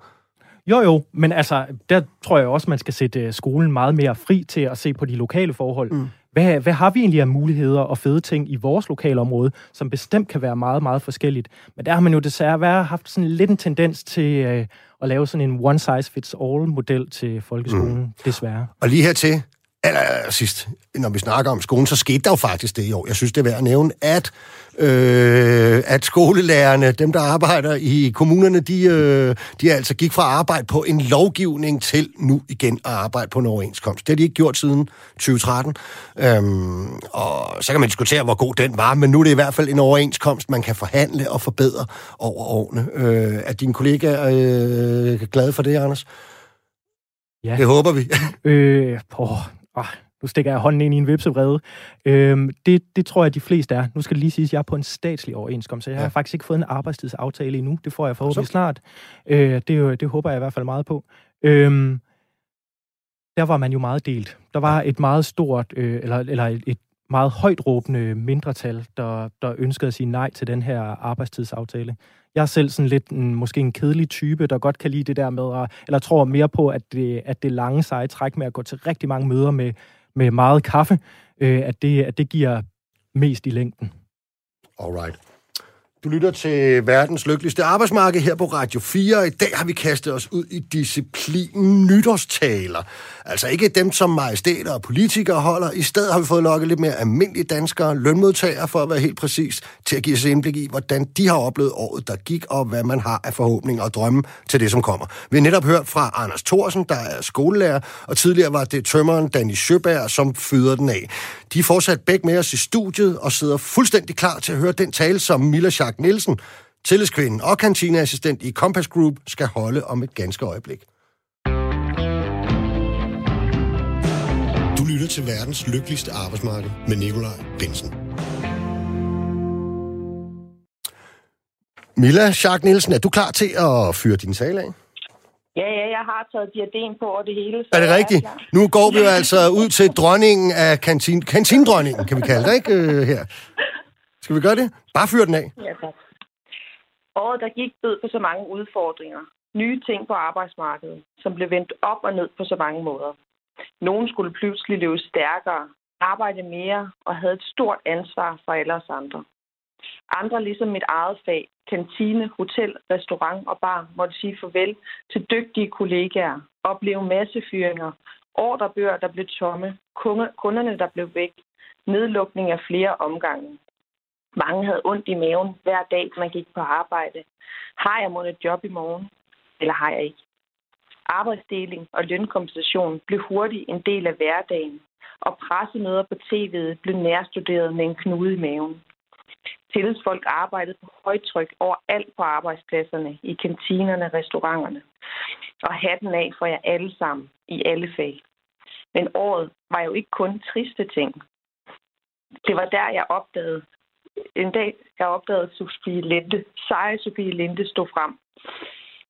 Jo, jo, men altså, der tror jeg også, man skal sætte øh, skolen meget mere fri til at se på de lokale forhold. Mm. Hvad, hvad har vi egentlig af muligheder og fede ting i vores lokale område, som bestemt kan være meget, meget forskelligt. Men der har man jo desværre haft sådan lidt en tendens til øh, at lave sådan en one-size-fits-all-model til folkeskolen, mm. desværre. Og lige hertil, aller sidst, når vi snakker om skolen, så skete der jo faktisk det i år. Jeg synes, det er værd at nævne, at, øh, at skolelærerne, dem der arbejder i kommunerne, de, øh, de altså gik fra arbejde på en lovgivning til nu igen at arbejde på en overenskomst. Det har de ikke gjort siden 2013. Øhm, og så kan man diskutere, hvor god den var, men nu er det i hvert fald en overenskomst, man kan forhandle og forbedre over årene. Øh, er dine kollegaer øh, glade for det, Anders? Ja. Det håber vi. øh, åh, oh, nu stikker jeg hånden ind i en vipsevrede. Øhm, det, det tror jeg, de fleste er. Nu skal det lige siges, at jeg er på en statslig overenskomst, så jeg ja. har faktisk ikke fået en arbejdstidsaftale endnu. Det får jeg forhåbentlig snart. Øh, det, det håber jeg i hvert fald meget på. Øhm, der var man jo meget delt. Der var et meget stort, øh, eller, eller et, et meget højt råbende mindretal, der, der ønskede at sige nej til den her arbejdstidsaftale. Jeg er selv sådan lidt en, måske en kedelig type, der godt kan lide det der med, at, eller tror mere på, at det, at det lange seje træk med at gå til rigtig mange møder med, med meget kaffe, øh, at, det, at det giver mest i længden. Alright. Du lytter til verdens lykkeligste arbejdsmarked her på Radio 4. I dag har vi kastet os ud i disciplinen nytårstaler. Altså ikke dem, som majestæter og politikere holder. I stedet har vi fået lokket lidt mere almindelige danskere, lønmodtagere for at være helt præcis, til at give os indblik i, hvordan de har oplevet året, der gik, og hvad man har af forhåbninger og drømme til det, som kommer. Vi har netop hørt fra Anders Thorsen, der er skolelærer, og tidligere var det tømmeren Danny Sjøberg, som fyder den af. De er fortsat begge med os i studiet og sidder fuldstændig klar til at høre den tale, som Milla Schack Nielsen, tillidskvinden og kantineassistent i Compass Group, skal holde om et ganske øjeblik. Du lytter til verdens lykkeligste arbejdsmarked med Nikolaj Bensen. Milla Schack Nielsen, er du klar til at fyre din tale af? Ja, ja, jeg har taget diadem på og det hele. Så Er det rigtigt? klar. Nu går vi jo altså ud til dronningen af kantin, kantinedronningen, kan vi kalde det, ikke? Øh, her. Skal vi gøre det? Bare fyr den af. Ja, tak. Året, der gik, bød på så mange udfordringer. Nye ting på arbejdsmarkedet, som blev vendt op og ned på så mange måder. Nogen skulle pludselig leve stærkere, arbejde mere og havde et stort ansvar for alle os andre. Andre, ligesom mit eget fag, kantine, hotel, restaurant og bar, måtte sige farvel til dygtige kollegaer, opleve massefyringer, ordrebøger, der blev tomme, kunderne, der blev væk, nedlukning af flere omgange. Mange havde ondt i maven hver dag, man gik på arbejde. Har jeg måttet et job i morgen? Eller har jeg ikke? Arbejdsdeling og lønkompensation blev hurtigt en del af hverdagen, og pressemøder på tv'et blev nærstuderet med en knude i maven. Tillidsfolk arbejdede på højtryk overalt på arbejdspladserne, i kantinerne, restauranterne. Og hatten af for jer alle sammen, i alle fag. Men året var jo ikke kun triste ting. Det var der, jeg opdagede, en dag, jeg opdagede, at Sofie Linde, seje Sofie Linde stod frem.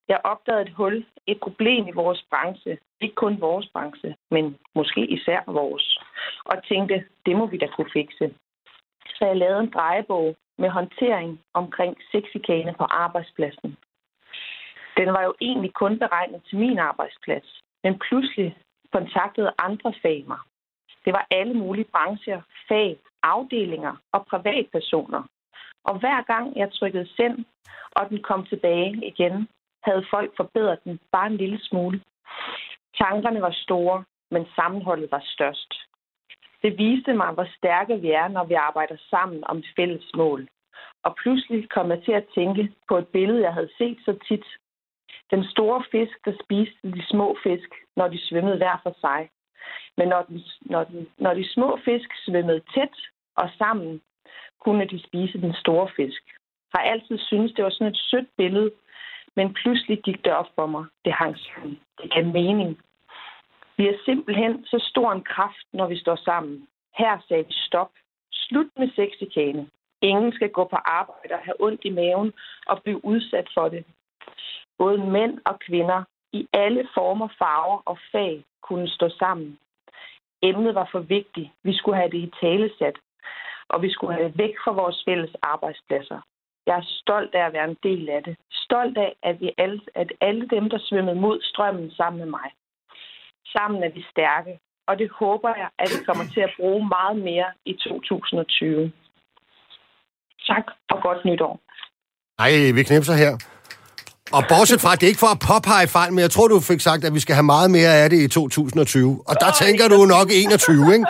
Jeg opdagede et hul, et problem i vores branche. Ikke kun vores branche, men måske især vores. Og tænkte, det må vi da kunne fikse. Så jeg lavede en drejebog med håndtering omkring sexikane på arbejdspladsen. Den var jo egentlig kun beregnet til min arbejdsplads, men pludselig kontaktede andre fag mig. Det var alle mulige brancher, fag, afdelinger og privatpersoner. Og hver gang jeg trykkede send, og den kom tilbage igen, havde folk forbedret den bare en lille smule. Tankerne var store, men sammenholdet var størst. Det viste mig, hvor stærke vi er, når vi arbejder sammen om et fælles mål. Og pludselig kom jeg til at tænke på et billede, jeg havde set så tit. Den store fisk, der spiste de små fisk, når de svømmede hver for sig. Men når, den, når, den, når de små fisk svømmede tæt og sammen, kunne de spise den store fisk. Har altid syntes, det var sådan et sødt billede, men pludselig gik det op for mig. Det hang sammen. Det gav mening. Vi er simpelthen så stor en kraft, når vi står sammen. Her sagde vi stop. Slut med sexikane. Ingen skal gå på arbejde og have ondt i maven og blive udsat for det. Både mænd og kvinder i alle former, farver og fag kunne stå sammen. Emnet var for vigtigt. Vi skulle have det i talesat, og vi skulle have væk fra vores fælles arbejdspladser. Jeg er stolt af at være en del af det. Stolt af, at, vi alle, at alle dem, der svømmede mod strømmen sammen med mig. Sammen er vi stærke, og det håber jeg, at vi kommer til at bruge meget mere i 2020. Tak og godt nytår. Hej, vi knipser her. Og bortset fra, det er ikke for at påpege fejl, men jeg tror, du fik sagt, at vi skal have meget mere af det i 2020. Og der tænker du nok 21, ikke?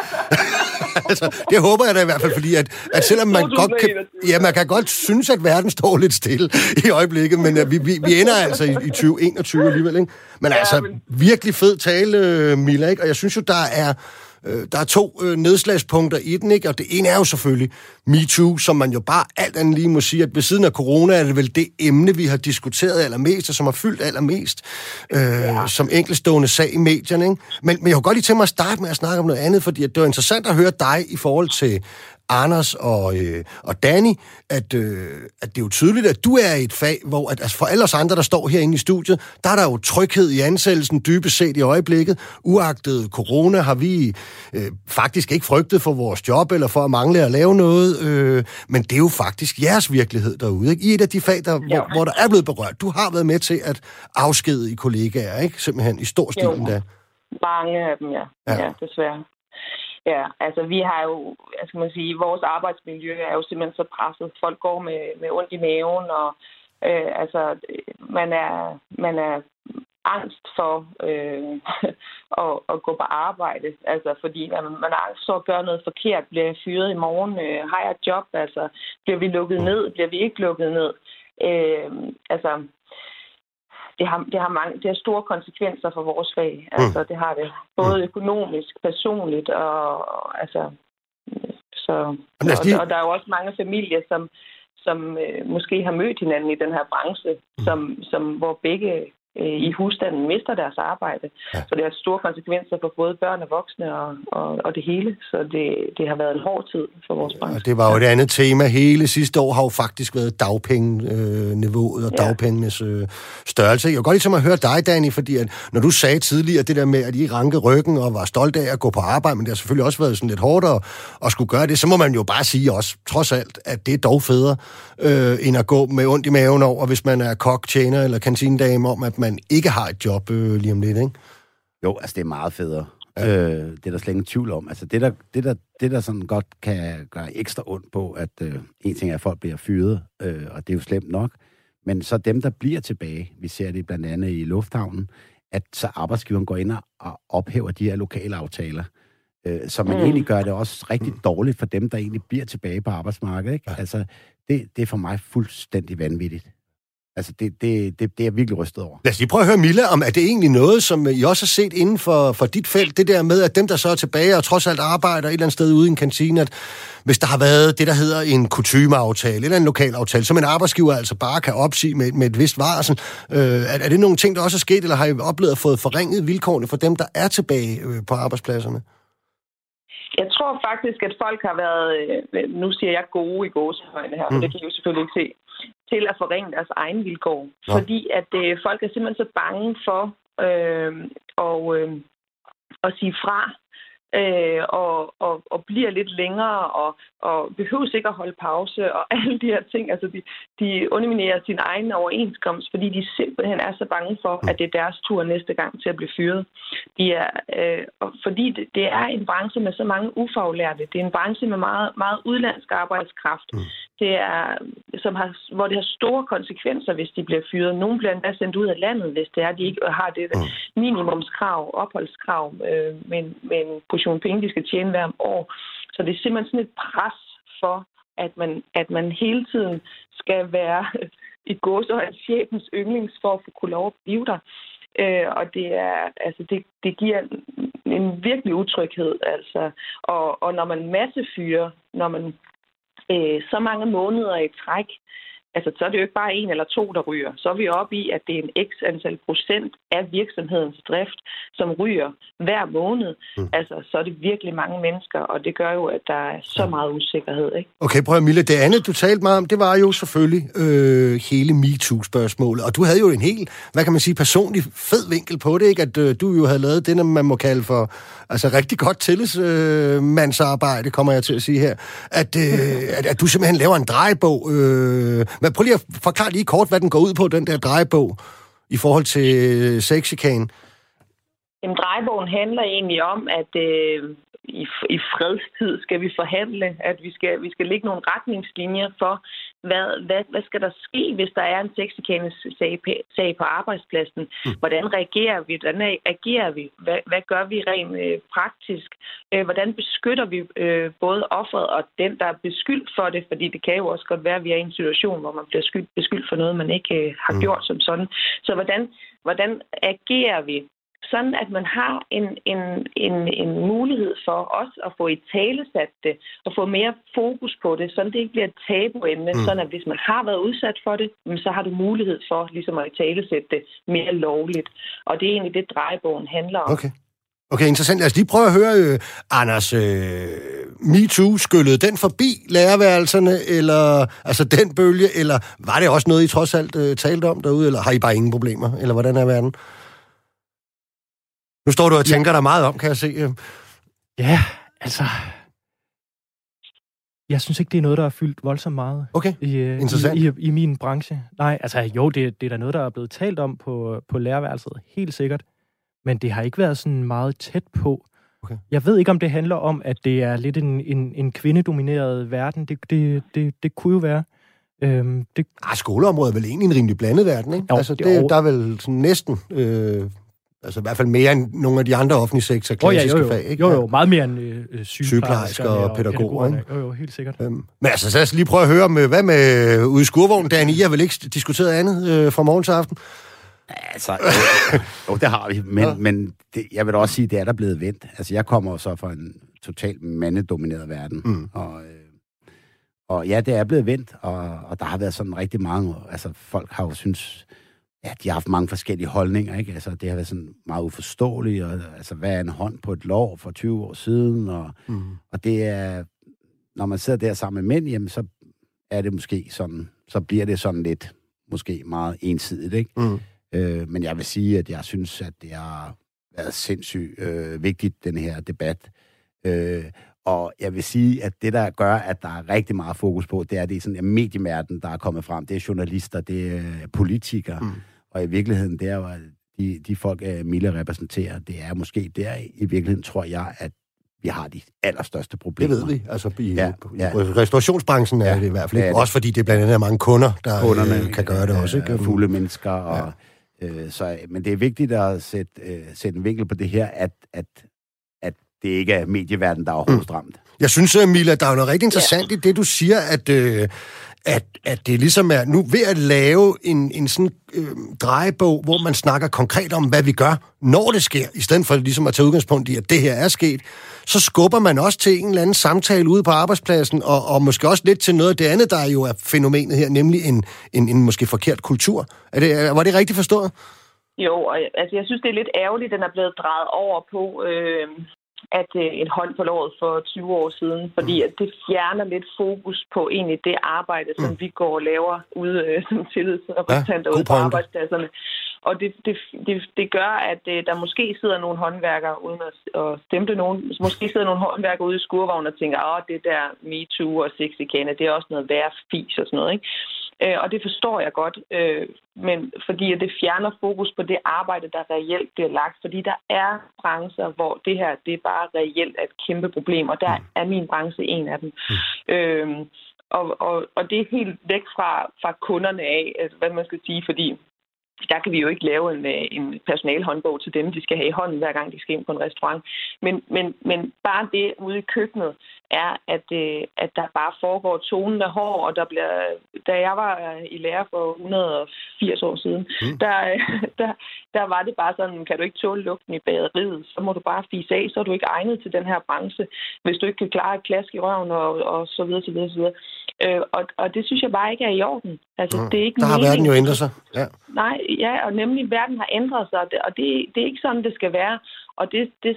altså, det håber jeg da i hvert fald, fordi at, at selvom man godt kan, ja, man kan godt synes, at verden står lidt stille i øjeblikket, men at vi, vi, vi ender altså i, i 2021 alligevel, ikke? Men altså, virkelig fed tale, øh, Mila, ikke? Og jeg synes jo, der er... Øh, der er to øh, nedslagspunkter i den, ikke? Og det ene er jo selvfølgelig MeToo, som man jo bare alt andet lige må sige, at ved siden af corona er det vel det emne, vi har diskuteret allermest, og som har fyldt allermest øh, ja. som enkeltstående sag i medierne, ikke? Men, men jeg kunne godt lige tænke mig at starte med at snakke om noget andet, fordi det var interessant at høre dig i forhold til Anders og, øh, og Danny, at, øh, at det er jo tydeligt, at du er i et fag, hvor at, altså for alle os andre, der står herinde i studiet, der er der jo tryghed i ansættelsen, dybest set i øjeblikket. Uagtet corona har vi øh, faktisk ikke frygtet for vores job, eller for at mangle at lave noget, øh, men det er jo faktisk jeres virkelighed derude. Ikke? I et af de fag, der, Jo. hvor, hvor der er blevet berørt. Du har været med til at afskede i kollegaer, ikke? Simpelthen i stor stil endda. Mange af dem. Ja. Ja, ja desværre. Ja, altså vi har jo, altså skal man sige, vores arbejdsmiljø er jo simpelthen så presset. Folk går med, med ondt i maven, og øh, altså man er, man er angst for øh, at, at gå på arbejde. Altså, fordi man, man er angst for at gøre noget forkert. Bliver jeg fyret i morgen? Øh, har jeg et job? Altså, bliver vi lukket ned? Bliver vi ikke lukket ned? Øh, altså, det har, det, har mange, det har store konsekvenser for vores fag. Altså, det har det. Både økonomisk, personligt og, altså... Så, og, og der er jo også mange familier, som, som øh, måske har mødt hinanden i den her branche, som, som, hvor begge øh, i husstanden mister deres arbejde. Ja. Så det har store konsekvenser for både børn og voksne og, og, og det hele. Så det, det har været en hård tid for vores branche. Og det var jo et andet tema. Hele sidste år har jo faktisk været dagpengeniveauet og ja. dagpengenes øh, størrelse. Jeg kan godt lide at høre dig, Danny, fordi at, når du sagde tidligere det der med, at I ranke ryggen og var stolt af at gå på arbejde, men det har selvfølgelig også været sådan lidt hårdt at, at skulle gøre det, så må man jo bare sige også, trods alt, at det er dog federe, øh, end at gå med ondt i maven over, hvis man er kok, tjener eller kantinedame om, at man man ikke har et job øh, lige om lidt, ikke? Jo, altså det er meget federe. Ja. Øh, det er der slet ingen tvivl om. Altså det der, det der, det der sådan godt kan gøre ekstra ondt på, at øh, en ting er, at folk bliver fyret, øh, og det er jo slemt nok, men så dem, der bliver tilbage, vi ser det blandt andet i lufthavnen, at så arbejdsgiveren går ind og ophæver de her lokale aftaler. Øh, så man mm. egentlig gør det også rigtig dårligt for dem, der egentlig bliver tilbage på arbejdsmarkedet. Ikke? Ja. Altså, det, det er for mig fuldstændig vanvittigt. Altså, det, det, det, det er jeg virkelig rystet over. Lad os lige prøve at høre, Mille, om er det egentlig noget, som I også har set inden for, for dit felt, det der med, at dem, der så er tilbage og trods alt arbejder et eller andet sted ude i en kantine, at hvis der har været det, der hedder en kutumeaftale, eller en lokal aftale, som en arbejdsgiver altså bare kan opsige med, med et vist varsel, øh, er, er det nogle ting, der også er sket, eller har I oplevet at fået forringet vilkårene for dem, der er tilbage øh, på arbejdspladserne? Jeg tror faktisk, at folk har været, øh, nu siger jeg gode i gåsehøjne her, mm. det kan I jo selvfølgelig ikke se, til at forringe deres egen vilkår. Ja. Fordi at øh, folk er simpelthen så bange for øh, og, øh, at sige fra øh, og, og, og bliver lidt længere og, og behøves ikke at holde pause og alle de her ting. Altså de, de underminerer sin egen overenskomst, fordi de simpelthen er så bange for, at det er deres tur næste gang til at blive fyret. De er, øh, fordi det, det er en branche med så mange ufaglærte. Det er en branche med meget, meget udlandsk arbejdskraft. Mm. Det er, som har, hvor det har store konsekvenser, hvis de bliver fyret. Nogle bliver endda sendt ud af landet, hvis det er, de ikke har det mm. minimumskrav, opholdskrav øh, med, med en portion penge, de skal tjene hver år. Så det er simpelthen sådan et pres for, at man, at man hele tiden skal være i gåsøjne chefens yndlings for at kunne lov at blive der. Øh, og det er altså det, det giver en, en virkelig utryghed altså og, og når man massefyrer når man øh, så mange måneder i træk altså, så er det jo ikke bare en eller to, der ryger. Så er vi oppe i, at det er en x antal procent af virksomhedens drift, som ryger hver måned. Mm. Altså, så er det virkelig mange mennesker, og det gør jo, at der er så meget usikkerhed. Ikke? Okay, prøv at Mille. Det andet, du talte meget om, det var jo selvfølgelig øh, hele MeToo-spørgsmålet. Og du havde jo en helt, hvad kan man sige, personlig fed vinkel på det, ikke? At øh, du jo havde lavet det, man må kalde for altså rigtig godt tillidsmandsarbejde, øh, kommer jeg til at sige her. At, øh, at, at du simpelthen laver en drejebog. Øh, men prøv lige at forklare lige kort, hvad den går ud på, den der drejebog, i forhold til øh, sexikan. Jamen, drejebogen handler egentlig om, at øh, i, i fredstid skal vi forhandle, at vi skal, vi skal lægge nogle retningslinjer for, hvad, hvad, hvad skal der ske, hvis der er en sexikanisk sag, sag på arbejdspladsen? Mm. Hvordan reagerer vi? Hvordan agerer vi? Hvad, hvad gør vi rent øh, praktisk? Øh, hvordan beskytter vi øh, både offeret og den, der er beskyldt for det? Fordi det kan jo også godt være, at vi er i en situation, hvor man bliver skyld, beskyldt for noget, man ikke øh, har mm. gjort som sådan. Så hvordan, hvordan agerer vi? Sådan at man har en, en, en, en mulighed for også at få i talesat det, og få mere fokus på det, så det ikke bliver et tabuemne, mm. sådan at hvis man har været udsat for det, så har du mulighed for ligesom at i talesætte det mere lovligt. Og det er egentlig det, drejebogen handler om. Okay. Okay, interessant. Lad os lige prøve at høre, øh, Anders, øh, MeToo, skyllede den forbi lærerværelserne, eller altså den bølge, eller var det også noget, I trods alt øh, talte om derude, eller har I bare ingen problemer, eller hvordan er verden? Nu står du og tænker ja. dig meget om, kan jeg se. Ja, altså... Jeg synes ikke, det er noget, der er fyldt voldsomt meget okay. i, øh, Interessant. i, i, i min branche. Nej, altså jo, det, det er da noget, der er blevet talt om på, på lærerværelset, helt sikkert. Men det har ikke været sådan meget tæt på, Okay. Jeg ved ikke, om det handler om, at det er lidt en, en, en kvindedomineret verden. Det, det, det, det kunne jo være. Øhm, det... Ah, skoleområdet er vel egentlig en rimelig blandet verden, ikke? Jo, altså, det, det, der er vel sådan næsten... Øh, altså i hvert fald mere end nogle af de andre offentlige sektor klassiske oh, ja, jo, jo. fag, ikke? Jo, jo, meget mere end øh, sygeplejersker, sygeplejersker og pædagoger, ikke? Jo, jo, helt sikkert. Øhm, men altså, så lad os lige prøve at høre, med, hvad med ude i skurvognen, Dan, I har vel ikke diskuteret andet øh, fra morgen til aften? Altså, jo, jo, det har vi, men, ja. men det, jeg vil da også sige, det er der blevet vendt. Altså, jeg kommer så fra en totalt mandedomineret verden, mm. og, øh, og ja, det er blevet vendt, og, og der har været sådan rigtig mange, altså folk har jo synes, ja, de har haft mange forskellige holdninger, ikke? Altså, det har været sådan meget uforståeligt, og altså, hvad er en hånd på et lov for 20 år siden, og, mm. og det er, når man sidder der sammen med mænd, jamen, så er det måske sådan, så bliver det sådan lidt, måske meget ensidigt, ikke? Mm. Øh, men jeg vil sige, at jeg synes, at det har været sindssygt øh, vigtigt, den her debat. Øh, og jeg vil sige, at det, der gør, at der er rigtig meget fokus på, det er, det er sådan en mediemærden, der er kommet frem. Det er journalister, det er politikere. Mm. Og i virkeligheden, det er jo, de, de folk, Mille repræsenterer, det er måske der i virkeligheden, tror jeg, at vi har de allerstørste problemer. Det ved vi. Altså, i, ja, ja. restaurationsbranchen er ja, det i hvert fald ikke. Også fordi det er blandt andet mange kunder, der Kunderne, øh, kan gøre det også. Ikke? Fulde mennesker. Og, ja. øh, så, men det er vigtigt at sætte, øh, sætte en vinkel på det her, at, at, at det ikke er medieverdenen, der er overhovedet mm. ramt. Jeg synes, Mila, der er noget rigtig interessant ja. i det, du siger, at, øh, at, at det ligesom er nu ved at lave en, en sådan øh, drejebog, hvor man snakker konkret om, hvad vi gør, når det sker, i stedet for ligesom at tage udgangspunkt i, at det her er sket, så skubber man også til en eller anden samtale ude på arbejdspladsen, og, og måske også lidt til noget af det andet, der jo er fænomenet her, nemlig en, en, en måske forkert kultur. Er det, var det rigtigt forstået? Jo, og, altså jeg synes, det er lidt ærgerligt, at den er blevet drejet over på, øh, at øh, en hånd på låret for 20 år siden, fordi at det fjerner lidt fokus på egentlig det arbejde, som mm. vi går og laver ude øh, som tillidsrepræsentanter ja, ude på arbejdspladserne. Og det, det, det, det gør, at øh, der måske sidder nogle håndværkere, uden at, at stemple nogen, måske sidder nogle håndværkere ude i skurvognen og tænker, åh, det der MeToo og sexikane, det er også noget værre fis og sådan noget, ikke? Øh, og det forstår jeg godt, øh, men fordi det fjerner fokus på det arbejde, der reelt bliver lagt. Fordi der er brancher, hvor det her det er bare reelt et kæmpe problem, og der mm. er min branche en af dem. Mm. Øh, og, og, og det er helt væk fra, fra kunderne af, altså, hvad man skal sige, fordi der kan vi jo ikke lave en, øh, en personalhåndbog til dem, de skal have i hånden, hver gang de skal ind på en restaurant. Men, men, men bare det ude i køkkenet er, at, øh, at der bare foregår tonen af hår, og der bliver, da jeg var øh, i lære for 180 år siden, mm. der, der, der var det bare sådan, kan du ikke tåle lugten i baderiet, så må du bare fise af, så er du ikke egnet til den her branche, hvis du ikke kan klare et klask i røven og, og så videre, så videre, så videre. Øh, og, og det synes jeg bare ikke er i orden. Altså, mm. det er ikke der har mening. verden jo ændret sig. Ja. Nej, ja, og nemlig verden har ændret sig, og det, det er ikke sådan, det skal være. Og det, det,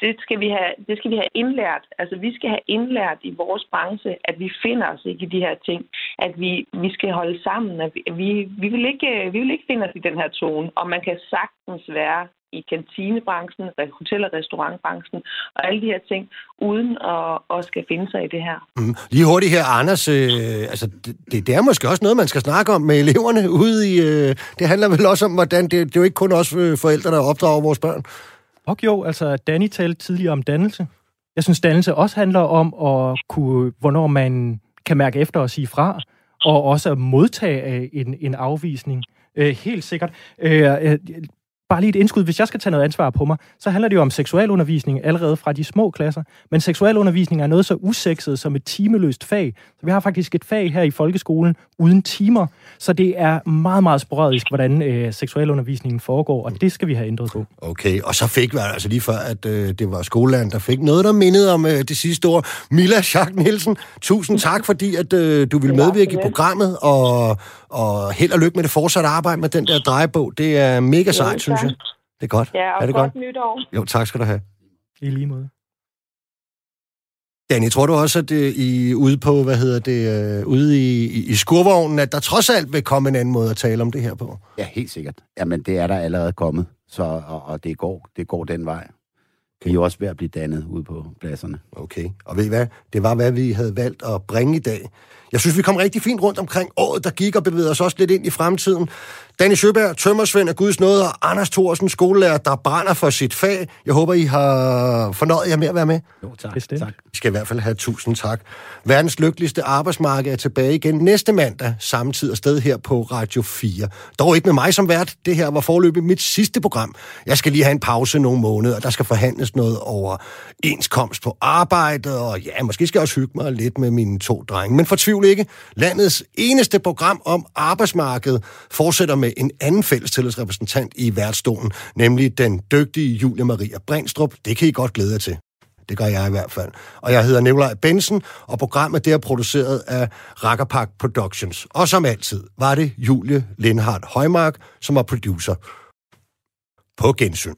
det, skal vi have, det skal vi have indlært. Altså, vi skal have indlært i vores branche, at vi finder os ikke i de her ting. At vi, vi skal holde sammen. At vi, vi, vi, vil ikke, vi vil ikke finde os i den her tone. Og man kan sagtens være i kantinebranchen, hotel- og restaurantbranchen og alle de her ting, uden at, at skal finde sig i det her. Mm. Lige hurtigt her, Anders. Øh, altså, det, det er måske også noget, man skal snakke om med eleverne ude i... Øh, det handler vel også om, hvordan... Det, det er jo ikke kun os øh, forældre, der opdrager vores børn. Og jo, altså Danny talte tidligere om dannelse. Jeg synes, dannelse også handler om, at kunne, hvornår man kan mærke efter og sige fra, og også at modtage en, en afvisning. Øh, helt sikkert. Øh, bare lige et indskud, hvis jeg skal tage noget ansvar på mig, så handler det jo om seksualundervisning allerede fra de små klasser. Men seksualundervisning er noget så usekset som et timeløst fag. Så vi har faktisk et fag her i folkeskolen uden timer. Så det er meget, meget sporadisk, hvordan øh, seksualundervisningen foregår, og det skal vi have ændret på. Okay, og så fik vi altså lige før, at øh, det var skoleland, der fik noget, der mindede om øh, det sidste år. Mila Schack Nielsen, tusind tak, fordi at øh, du vil medvirke i programmet, og, og held og lykke med det fortsatte arbejde med den der drejebog. Det er mega sejt, synes jeg. Det er godt. Ja, og er det godt, godt nytår. Jo, tak skal du have. I lige måde. Danny, tror du også, at det, I ude på, hvad hedder det, uh, ude i, i, i skurvognen, at der trods alt vil komme en anden måde at tale om det her på? Ja, helt sikkert. Jamen, det er der allerede kommet, så, og, og det, går, det går den vej. Kan jo også være at blive dannet ude på pladserne. Okay, og ved I hvad? Det var, hvad vi havde valgt at bringe i dag. Jeg synes, vi kom rigtig fint rundt omkring året, der gik og bevægede os også lidt ind i fremtiden. Danny Søberg, Tømmersvend af Guds nåde, og Anders Thorsen, skolelærer, der brænder for sit fag. Jeg håber, I har fornøjet jer med at være med. Jo, tak. Bestemt. tak. I skal i hvert fald have tusind tak. Verdens lykkeligste arbejdsmarked er tilbage igen næste mandag, samme tid og sted her på Radio 4. Dog ikke med mig som vært. Det her var forløbet mit sidste program. Jeg skal lige have en pause nogle måneder, og der skal forhandles noget over enskomst på arbejdet, og ja, måske skal jeg også hygge mig lidt med mine to drenge. Men fortvivl ikke. Landets eneste program om arbejdsmarkedet fortsætter med en anden fællestillidsrepræsentant i værtsstolen, nemlig den dygtige Julia Maria Brindstrup. Det kan I godt glæde jer til. Det gør jeg i hvert fald. Og jeg hedder Nikolaj Bensen, og programmet det er produceret af Rakkerpark Productions. Og som altid var det Julie Lindhardt Højmark, som var producer. På gensyn.